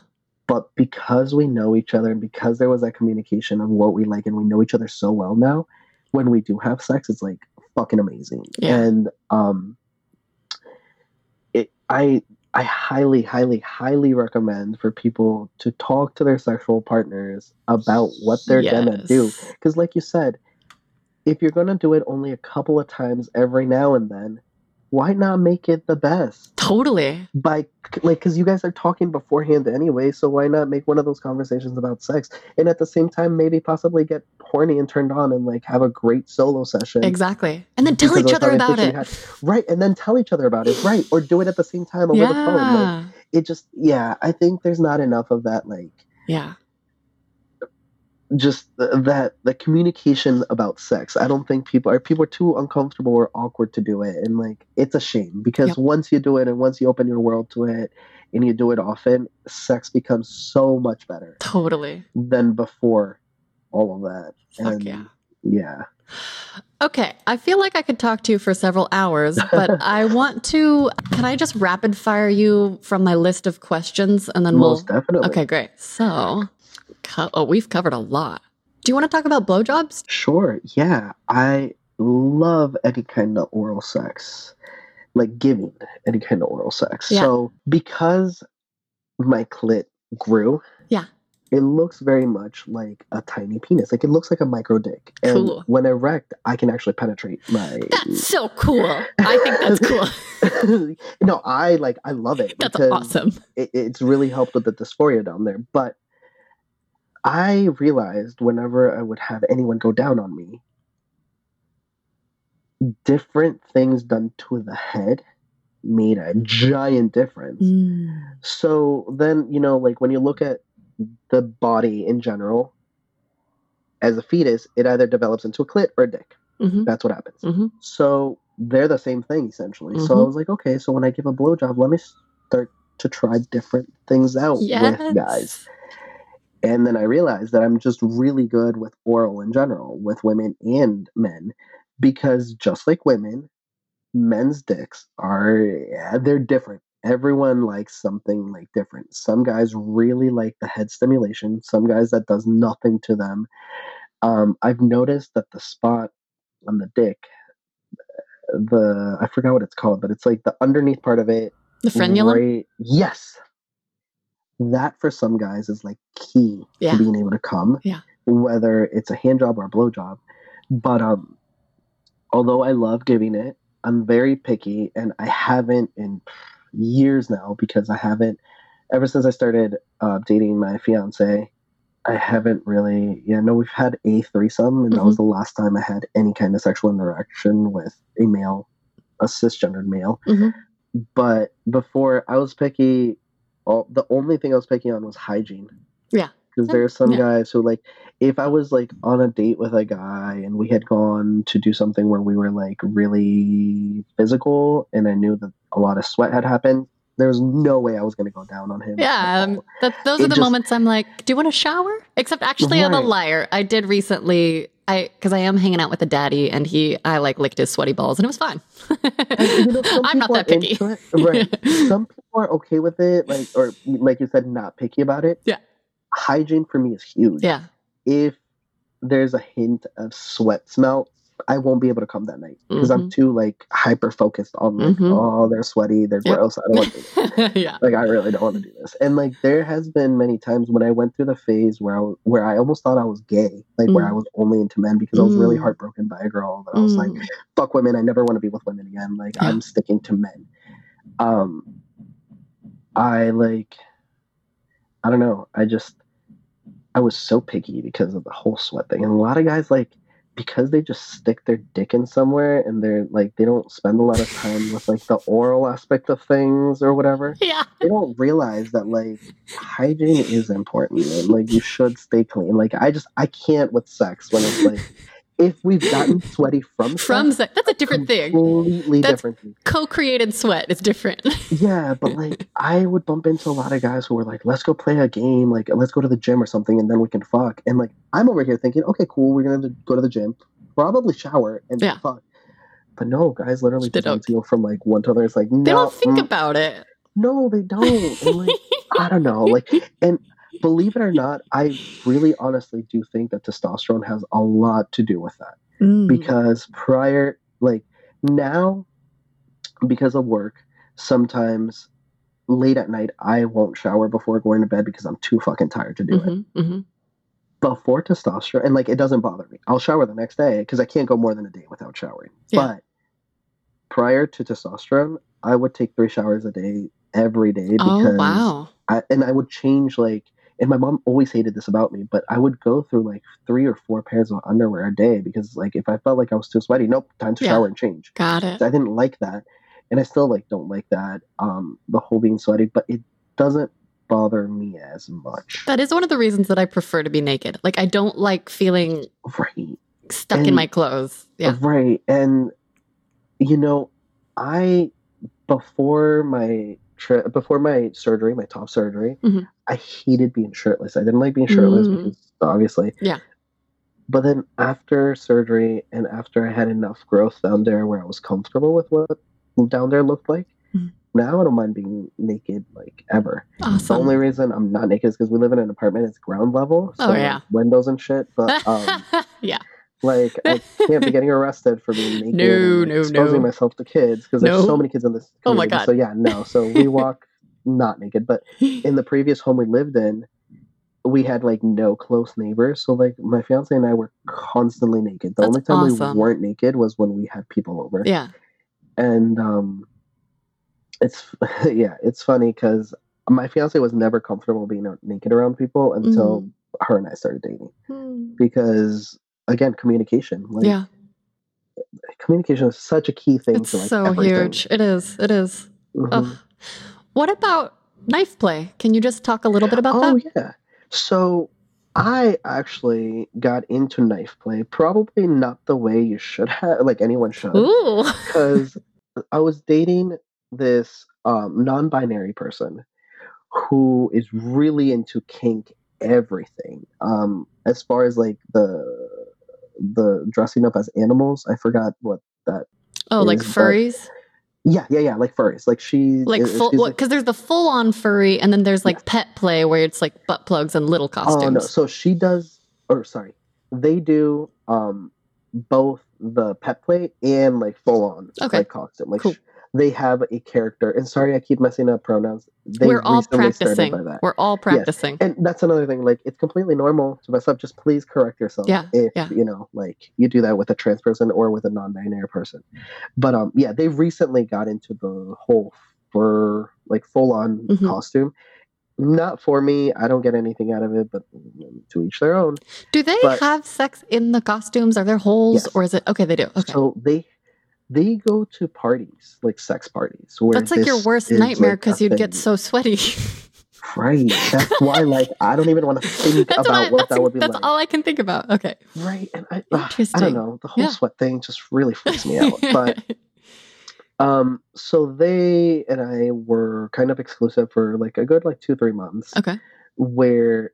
but because we know each other and because there was that communication of what we like and we know each other so well now when we do have sex it's like fucking amazing Yeah. and um i i highly highly highly recommend for people to talk to their sexual partners about what they're gonna do. Because like you said if you're gonna do it only a couple of times every now and then why not make it the best? Totally. By like, because you guys are talking beforehand anyway, so why not make one of those conversations about sex, and at the same time maybe possibly get horny and turned on and like have a great solo session. Exactly. And then tell each other about it. had. Right, and then tell each other about it. Right, or do it at the same time over the phone. Like, Yeah. it just, yeah, I think there's not enough of that, like Yeah. Just th- that the communication about sex. I don't think people are people are too uncomfortable or awkward to do it, and like it's a shame because Yep. once you do it and once you open your world to it and you do it often, sex becomes so much better Totally. than before all of that. Fuck and yeah. yeah. Okay, I feel like I could talk to you for several hours, *laughs* but I want to. Can I just rapid fire you from my list of questions and then Most we'll. definitely. Okay, great. So, co- oh, we've covered a lot. Do you want to talk about blowjobs? Sure. Yeah. I love any kind of oral sex, like giving any kind of oral sex. Yeah. So, because my clit grew, Yeah. it looks very much like a tiny penis. Like it looks like a micro dick. And Cool. when erect, I can actually penetrate my. That's so cool. I think that's *laughs* cool. no, I like. I love it That's awesome. it, it's really helped with the dysphoria down there. But I realized whenever I would have anyone go down on me, different things done to the head made a giant difference. Mm. So then, you know, like when you look at the body in general, as a fetus, it either develops into a clit or a dick. Mhm. That's what happens. Mhm. So they're the same thing essentially. So I was like, okay, so when I give a blowjob, let me start to try different things out with guys. And then I realized that I'm just really good with oral in general, with women and men, because just like women, men's dicks are yeah, they're different. Everyone likes something like different. Some guys really like the head stimulation. Some guys that does nothing to them. Um, I've noticed that the spot on the dick, the I forgot what it's called, but it's like the underneath part of it The frenulum? Right. Yes. That for some guys is like key Yeah. to being able to come. Yeah. Whether it's a hand job or a blow job. But um although I love giving it, I'm very picky and I haven't in years now because I haven't ever since I started uh, dating my fiance, I haven't really yeah, no, we've had a threesome and that was the last time I had any kind of sexual interaction with a male, a cisgendered male Mhm. but before I was picky. All, the only thing I was picky on was hygiene. Yeah. Because there are some Yeah. guys who like, if I was like on a date with a guy and we had gone to do something where we were like really physical, and I knew that a lot of sweat had happened, there was no way I was going to go down on him. Yeah, um, that, those It are the just- moments I'm like, do you want to shower? Except actually, I'm a liar. I did recently, I because I am hanging out with a daddy, and he, I like licked his sweaty balls, and it was fine. You know, *laughs* I'm not that picky. Right. *laughs* some people are okay with it, like or like you said, not picky about it. Yeah. Hygiene for me is huge. yeah, if there's a hint of sweat smell, I won't be able to come that night because I'm too like hyper focused on like, Mhm. oh, they're sweaty, they're Yep. gross. I don't want to do this. *laughs* yeah, Like I really don't want to do this. And like there has been many times when I went through the phase where I where I almost thought I was gay, like where Mm. I was only into men because I was really Mm. heartbroken by a girl that I was like, Mm. fuck women, I never want to be with women again. Like Yeah. I'm sticking to men. Um I like I don't know. I just I was so picky because of the whole sweat thing. And a lot of guys like because they just stick their dick in somewhere and they're like they don't spend a lot of time with like the oral aspect of things or whatever. *laughs* yeah. They don't realize that like hygiene is important and like you should stay clean. Like I just I can't with sex when it's like *laughs* if we've gotten sweaty from *laughs* From that's a different thing. completely That's- different thing. Co-created sweat is different. *laughs* Yeah, but like I would bump into a lot of guys who were like, "Let's go play a game, like let's go to the gym or something, and then we can fuck." And like I'm over here thinking, "Okay, cool, we're gonna go to the gym, probably shower and Yeah. fuck." But no, guys literally They to from like one to the other. It's like no, they don't think mm, about it. no, they don't. Like I don't know, like *laughs* and believe it or not, I really honestly do think that testosterone has a lot to do with that Mm. because prior like now because of work sometimes late at night i won't shower before going to bed because i'm too fucking tired to do it Mhm, mhm. before testosterone and like it doesn't bother me i'll shower the next day because i can't go more than a day without showering Yeah. prior to testosterone, I would take three showers a day every day because Oh, wow. I, and I would change like and my mom always hated this about me, but I would go through like three or four pairs of underwear a day because like if I felt like I was too sweaty, nope, time to Yeah. shower and change. Got it. So I didn't like that. And I still like don't like that, um, the whole being sweaty, but it doesn't bother me as much. That is one of the reasons that I prefer to be naked. Like, I don't like feeling Right. stuck in my clothes. Yeah. Right. And you know, I before my tri- before my surgery, my top surgery, Mhm. I hated being shirtless. I didn't like being shirtless Mm. because obviously. Yeah. But then after surgery and after I had enough growth down there where I was comfortable with what down there looked like, Mhm. now I don't mind being naked like ever. The only reason I'm not naked is because we live in an apartment. It's ground level, so Oh, yeah. windows and shit. But um, *laughs* yeah. Like I can't be getting arrested for being naked No, and like, no, exposing no. myself to kids because No. there's so many kids in this Oh my. God. So yeah, no. So we walk *laughs* not naked, but in the previous home we lived in, we had like no close neighbors. So like my fiance and I were constantly naked. The That's only time awesome. we weren't naked was when we had people over. yeah. And um, it's *laughs* yeah, it's funny because my fiance was never comfortable being naked around people until Mm. her and I started dating Hmm. because again communication like Yeah. communication is such a key thing It's to like so everything. huge. It is. It is. Mhm. What about knife play? Can you just talk a little bit about oh that? Oh yeah so i actually got into knife play probably not the way you should have like anyone should Ooh. because *laughs* i was dating this um, non-binary person who is really into kink everything um as far as like the the dressing up as animals i forgot what that Oh, like is, but- furries? yeah yeah yeah like furries like she Like full, because there's the full on furry, and then there's like pet play where it's like butt plugs and little costumes. Oh no! So she does, or sorry, they do um both the pet play and like full on Okay. like costume. Like Cool. sh- they have a character. And sorry, I keep messing up pronouns. They We're all practicing. by that. We're all practicing. And that's another thing. Like it's completely normal to mess up. Just please correct yourself. Yeah, If yeah. you know, like you do that with a trans person or with a non-binary person. But um, yeah, they recently got into the whole fur, like full-on Mhm. costume. Not for me. I don't get anything out of it, but to each their own. Do they but- have sex in the costumes? Are there holes, Yes. or is it okay? They do. Okay, So they they go to parties, like sex parties. That's like your worst nightmare like, because you'd get so sweaty. right. That's why, like, I don't even want to think *laughs* that's about I- what that would be that's like. all I can think about. Okay, Right. And I, ugh, I don't know. The whole Yeah. sweat thing just really freaks me out. *laughs* But um, so they and I were kind of exclusive for like a good like two three months. okay, Where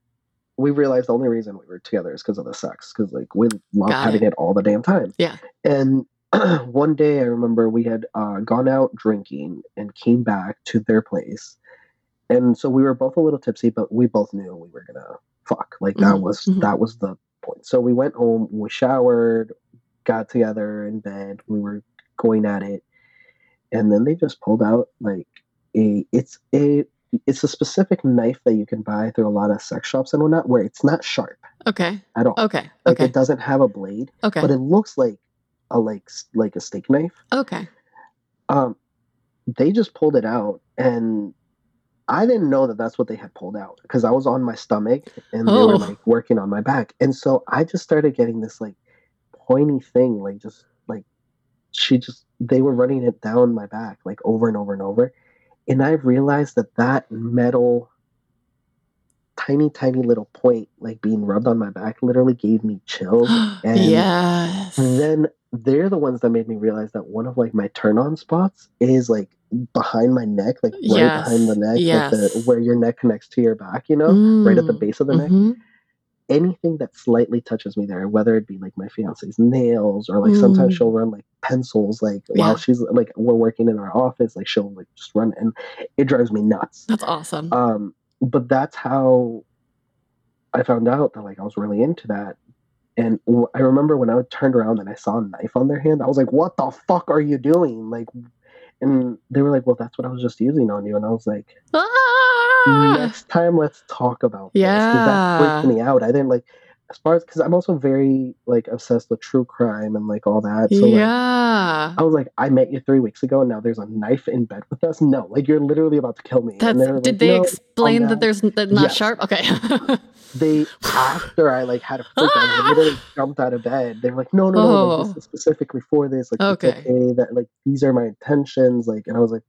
we realized the only reason we were together is because of the sex. Because like we love having it. all the damn time. Yeah. And *clears throat* one day I remember we had uh, gone out drinking and came back to their place. And so we were both a little tipsy, but we both knew we were gonna fuck. Like that Mhm, was mhm. that was the point. So we went home, we showered, got together in bed, we were going at it, and then they just pulled out like a it's a it's a specific knife that you can buy through a lot of sex shops and whatnot, where it's not sharp okay, at all. okay, Like okay, it doesn't have a blade, okay, but it looks like a like like a steak knife. okay. Um, they just pulled it out, and I didn't know that that's what they had pulled out because I was on my stomach and they Oh. were like working on my back, and so I just started getting this like pointy thing, like just like she just they were running it down my back like over and over and over, and I realized that that metal tiny tiny little point like being rubbed on my back literally gave me chills *gasps* and yes. then they're the ones that made me realize that one of like my turn on spots is like behind my neck, like right Yes, behind the neck, like the, where your neck connects to your back, you know, right at the Mm, base of the neck. mhm. Anything that slightly touches me there, whether it be like my fiance's nails or like sometimes Mm. she'll run like pencils, like Yeah. while she's like we're working in our office, like she'll like just run and it drives me nuts. That's awesome. Um, but that's how I found out that like I was really into that. And I remember when I turned around and I saw a knife on their hand, I was like, "What the fuck are you doing?" Like, and they were like, "Well, that's what I was just using on you." And I was like, Ah! "Next time, let's talk about this." Yeah. that freaked me out. I didn't like. As far as because I'm also very like obsessed with true crime and like all that. So like, yeah. I was like, I met you three weeks ago, and now there's a knife in bed with us. No, like you're literally about to kill me. That's, did like, they "No, explain that there's that not Yes. sharp? Okay. *laughs* They after I like had a freak, I literally *gasps* jumped out of bed. They were like, no, no, no, like, Oh. this is specifically for this. Like, okay. That like these are my intentions. Like, and I was like,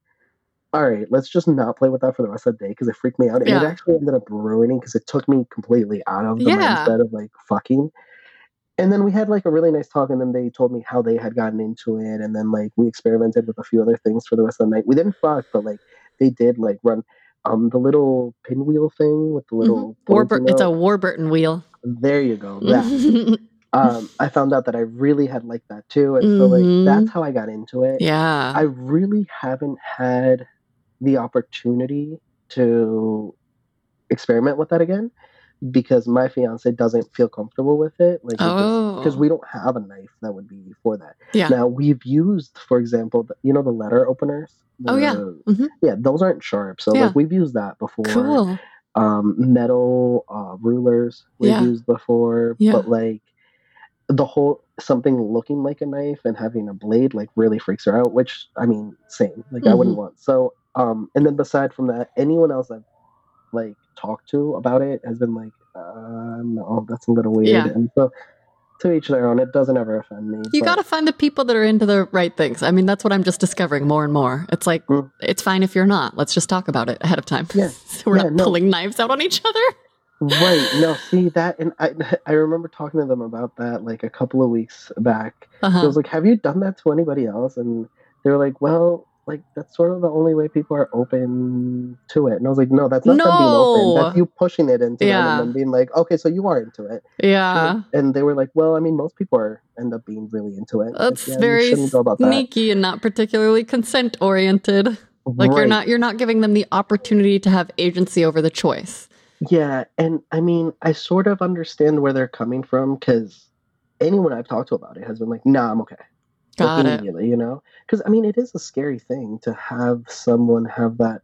all right, let's just not play with that for the rest of the day because it freaked me out. And it actually ended up ruining because it took me completely out of the Yeah. mindset of like fucking. And then we had like a really nice talk, and then they told me how they had gotten into it, and then like we experimented with a few other things for the rest of the night. We didn't fuck, but like they did like run um the little pinwheel thing with the little boards, Warbur- you it's a? Warburton wheel. there you go. That *laughs* um, I found out that I really had liked that too, and so like that's how I got into it. yeah. I really haven't had the opportunity to experiment with that again because my fiance doesn't feel comfortable with it. Like because Oh. we don't have a knife that would be for that. Yeah. Now we've used, for example, the, you know the letter openers. Oh, yeah. The- Mhm. yeah. Those aren't sharp, so Yeah. like we've used that before cool. um, metal uh, rulers we've Yeah. used before, Yeah. but like the whole something looking like a knife and having a blade like really freaks her out. Which I mean, same. Like I wouldn't Mm-hmm. want. So um, and then beside from that, anyone else I've like talked to about it has been like, uh, no, that's a little weird. Yeah. And so to each their own. It doesn't ever offend me. You got to find the people that are into the right things. I mean, that's what I'm just discovering more and more. It's like, Mm. it's fine if you're not. Let's just talk about it ahead of time. Yeah. *laughs* so we're Yeah, not no. pulling knives out on each other. Right. No, *laughs* see that, and I *laughs* I remember talking to them about that like a couple of weeks back. I Uh-huh. was like, "Have you done that to anybody else?" And they were like, "Well, like that's sort of the only way people are open to it." And I was like, "No, that's not them being open. That's you pushing it into them and being like, okay, so you are into it." yeah. And they were like, "Well, I mean, most people are end up being really into it. Like, That's yeah, very go about that." sneaky and not particularly consent oriented. Like you're not you're not giving them the opportunity to have agency over the choice. Yeah, and I mean, I sort of understand where they're coming from because anyone I've talked to about it has been like, "Nah, I'm okay." Got it. you know? Because I mean, it is a scary thing to have someone have that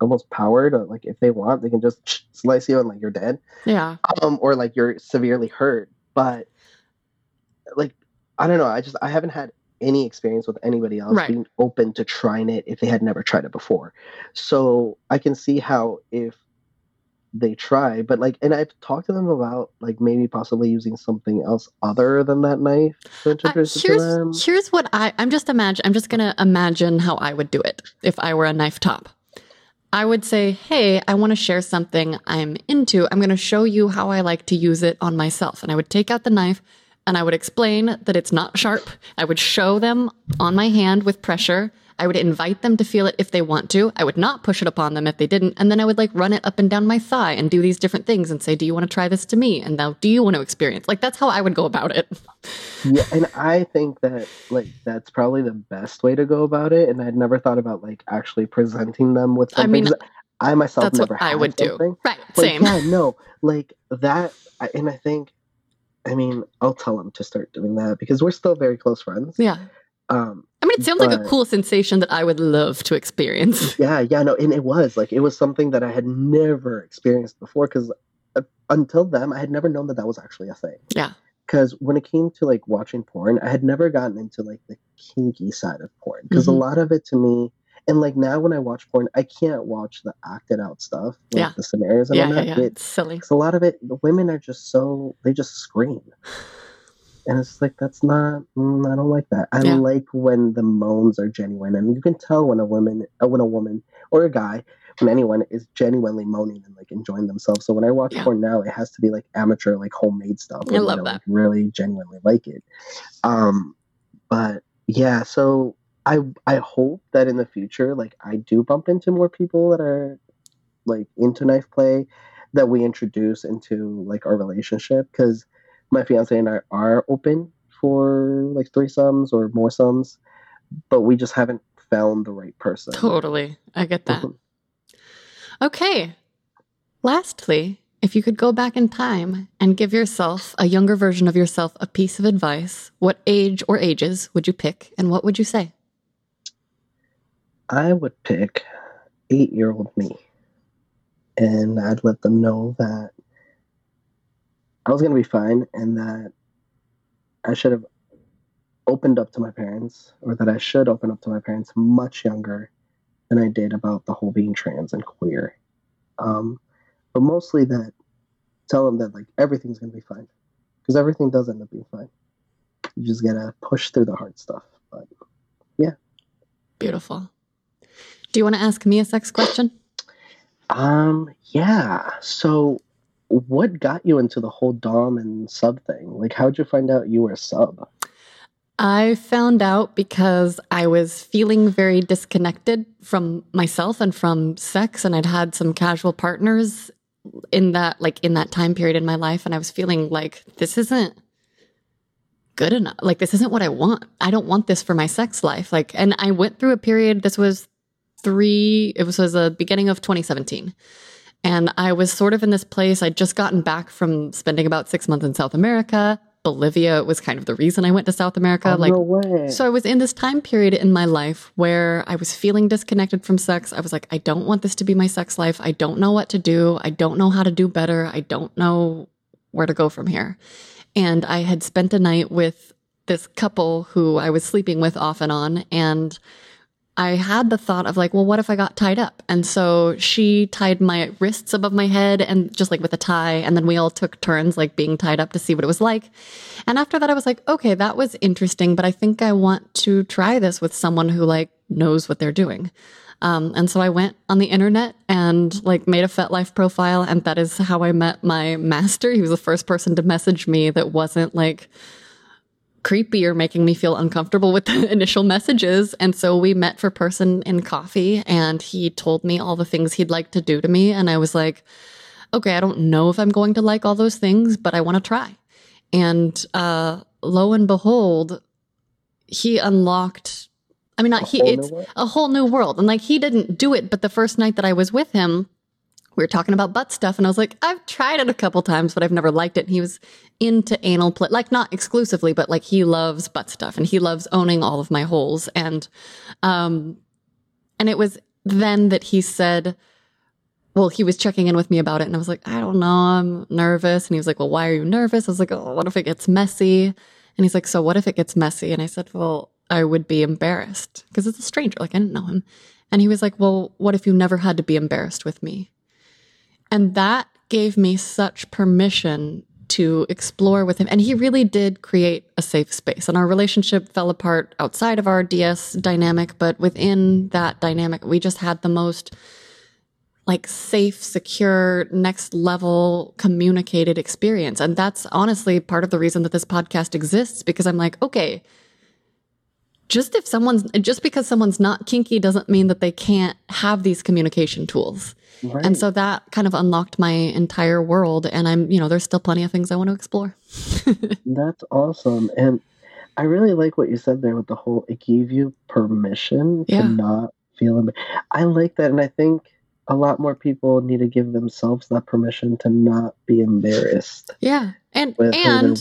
almost power to like, if they want, they can just slice you and like you're dead, Yeah. um, or like you're severely hurt. But like, I don't know. I just I haven't had any experience with anybody else Right. being open to trying it if they had never tried it before. So I can see how if they try, but like, and I've talked to them about like maybe possibly using something else other than that knife to Uh, it to them. here's here's what I I'm just imagine I'm just gonna imagine how I would do it if I were a knife top. I would say, hey, I want to share something I'm into. I'm to show you how I like to use it on myself. And I would take out the knife and I would explain that it's not sharp. I would show them on my hand with pressure. I would invite them to feel it if they want to. I would not push it upon them if they didn't. And then I would like run it up and down my thigh and do these different things and say, do you want to try this to me? And now, do you want to experience? Like, that's how I would go about it. Yeah, and I think that like that's probably the best way to go about it. And I'd never thought about like actually presenting them with I something. mean, 'cause I myself That's never what I would do. Right. Like, Same. Yeah, no, like that, and I think, I mean, I'll tell them to start doing that because we're still very close friends. Yeah. Um, I mean, it sounds like a cool sensation that I would love to experience. *laughs* yeah, yeah, no, and it was like it was something that I had never experienced before because uh, until then I had never known that that was actually a thing. Yeah. Because when it came to like watching porn, I had never gotten into like the kinky side of porn because Mhm. a lot of it to me. And like now, when I watch porn, I can't watch the acted out stuff, like Yeah. the scenarios and Yeah, all yeah, that. yeah. It- It's silly. 'cause a lot of it, the women are just so they just scream, *laughs* and it's like that's not. Mm, I don't like that. I Yeah. like when the moans are genuine, and you can tell when a woman, uh, when a woman or a guy, when anyone is genuinely moaning and like enjoying themselves. So when I watch Yeah. porn now, it has to be like amateur, like homemade stuff. I love that. like, really genuinely like it. Um, but yeah, so I I hope that in the future, like I do bump into more people that are like into knife play that we introduce into like our relationship because my fiance and I are open for like threesomes or more sums, but we just haven't found the right person. Totally. I get that. Mhm. Okay. Lastly, if you could go back in time and give yourself, a younger version of yourself, a piece of advice, what age or ages would you pick and what would you say? I would pick eight year old me and I'd let them know that I was gonna be fine, and that I should have opened up to my parents, or that I should open up to my parents much younger than I did about the whole being trans and queer. Um, but mostly that tell them that like everything's gonna be fine, because everything does end up being fine. You just gotta push through the hard stuff. But yeah, Beautiful. Do you want to ask me a sex question? um, yeah. So, what got you into the whole dom and sub thing? Like, how'd you find out you were a sub? I found out because I was feeling very disconnected from myself and from sex and I'd had some casual partners in that like in that time period in my life and I was feeling like this isn't good enough. Like this isn't what I want. I don't want this for my sex life. Like and I went through a period this was 3 it was, was the beginning of 2017. And I was sort of in this place. I'd just gotten back from spending about 6 months in South America. Bolivia was kind of the reason I went to South America. Oh, like no way. so I was in this time period in my life where I was feeling disconnected from sex. I was like, I don't want this to be my sex life. I don't know what to do. I don't know how to do better. I don't know where to go from here. And I had spent a night with this couple who I was sleeping with off and on. And I had the thought of like, well, what if I got tied up? And so she tied my wrists above my head and just like with a tie. And then we all took turns like being tied up to see what it was like. And after that, I was like, okay, that was interesting, but I think I want to try this with someone who like knows what they're doing. Um, and so I went on the internet and like made a FetLife profile. And that is how I met my master. He was the first person to message me that wasn't like, creepy or making me feel uncomfortable with *laughs* the initial messages. And so we met for person in coffee and he told me all the things he'd like to do to me. And I was like, okay, I don't know if I'm going to like all those things, but I want to try. And uh, lo and behold, he unlocked. I mean, not A he, it's a whole new world, and like he didn't do it. But the first night that I was with him, we were talking about butt stuff, and I was like, I've tried it a couple times, but I've never liked it. And he was into anal play, like not exclusively, but like he loves butt stuff, and he loves owning all of my holes, and um, and it was then that he said, well, he was checking in with me about it, and I was like, I don't know, I'm nervous. And he was like, Well, why are you nervous? I was like, Oh, what if it gets messy? And he's like, So what if it gets messy? And I said, Well, I would be embarrassed because it's a stranger. Like, I didn't know him. And he was like, Well, what if you never had to be embarrassed with me? And that gave me such permission to explore with him. And he really did create a safe space. And our relationship fell apart outside of our DS dynamic, but within that dynamic, we just had the most like safe, secure, next level communicated experience. And that's honestly part of the reason that this podcast exists because I'm like, okay, just if someone's just because someone's not kinky doesn't mean that they can't have these communication tools. Right. And so that kind of unlocked my entire world. And I'm, you know, there's still plenty of things I want to explore. *laughs* That's awesome. And I really like what you said there with the whole it gave you permission Yeah. to not feel em- I like that and I think a lot more people need to give themselves that permission to not be embarrassed Yeah. And and.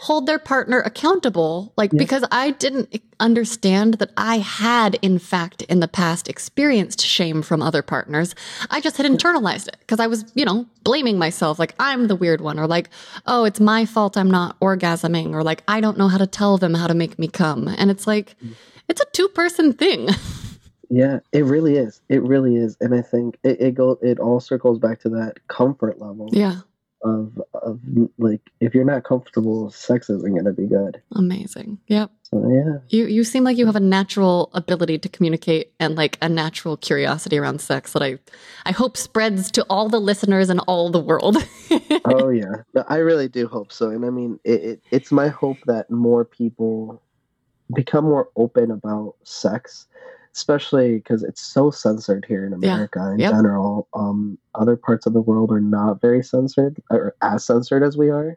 Hold their partner accountable like Yeah. because i didn't understand that i had in fact in the past experienced shame from other partners. I just had internalized it because i was you know blaming myself like i'm the weird one or like oh it's my fault i'm not orgasming or like i don't know how to tell them how to make me come. And it's like mm. it's a two person thing. *laughs* Yeah, it really is. It really is. And I think it, it go it all circles back to that comfort level. Yeah of of like if you're not comfortable, sex isn't gonna be good. amazing yep So yeah. you you seem like you have a natural ability to communicate and like a natural curiosity around sex that I I hope spreads to all the listeners and all the world. *laughs* oh yeah No, i really do hope so and i mean it, it, it's my hope that more people become more open about sex especially because it's so censored here in Yeah. america in Yep. general um other parts of the world are not very censored or as censored as we are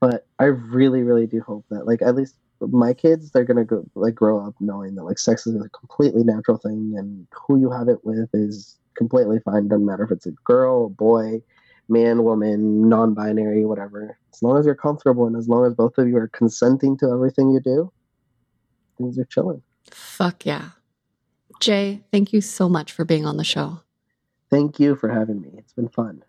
but i really really do hope that like at least my kids they're gonna go like grow up knowing that like sex is a completely natural thing and who you have it with is completely fine doesn't matter if it's a girl a boy man, woman, non binary, whatever. As long as you're comfortable and as long as both of you are consenting to everything you do, things are chilling. Fuck yeah. Jay, thank you so much for being on the show. Thank you for having me. It's been fun.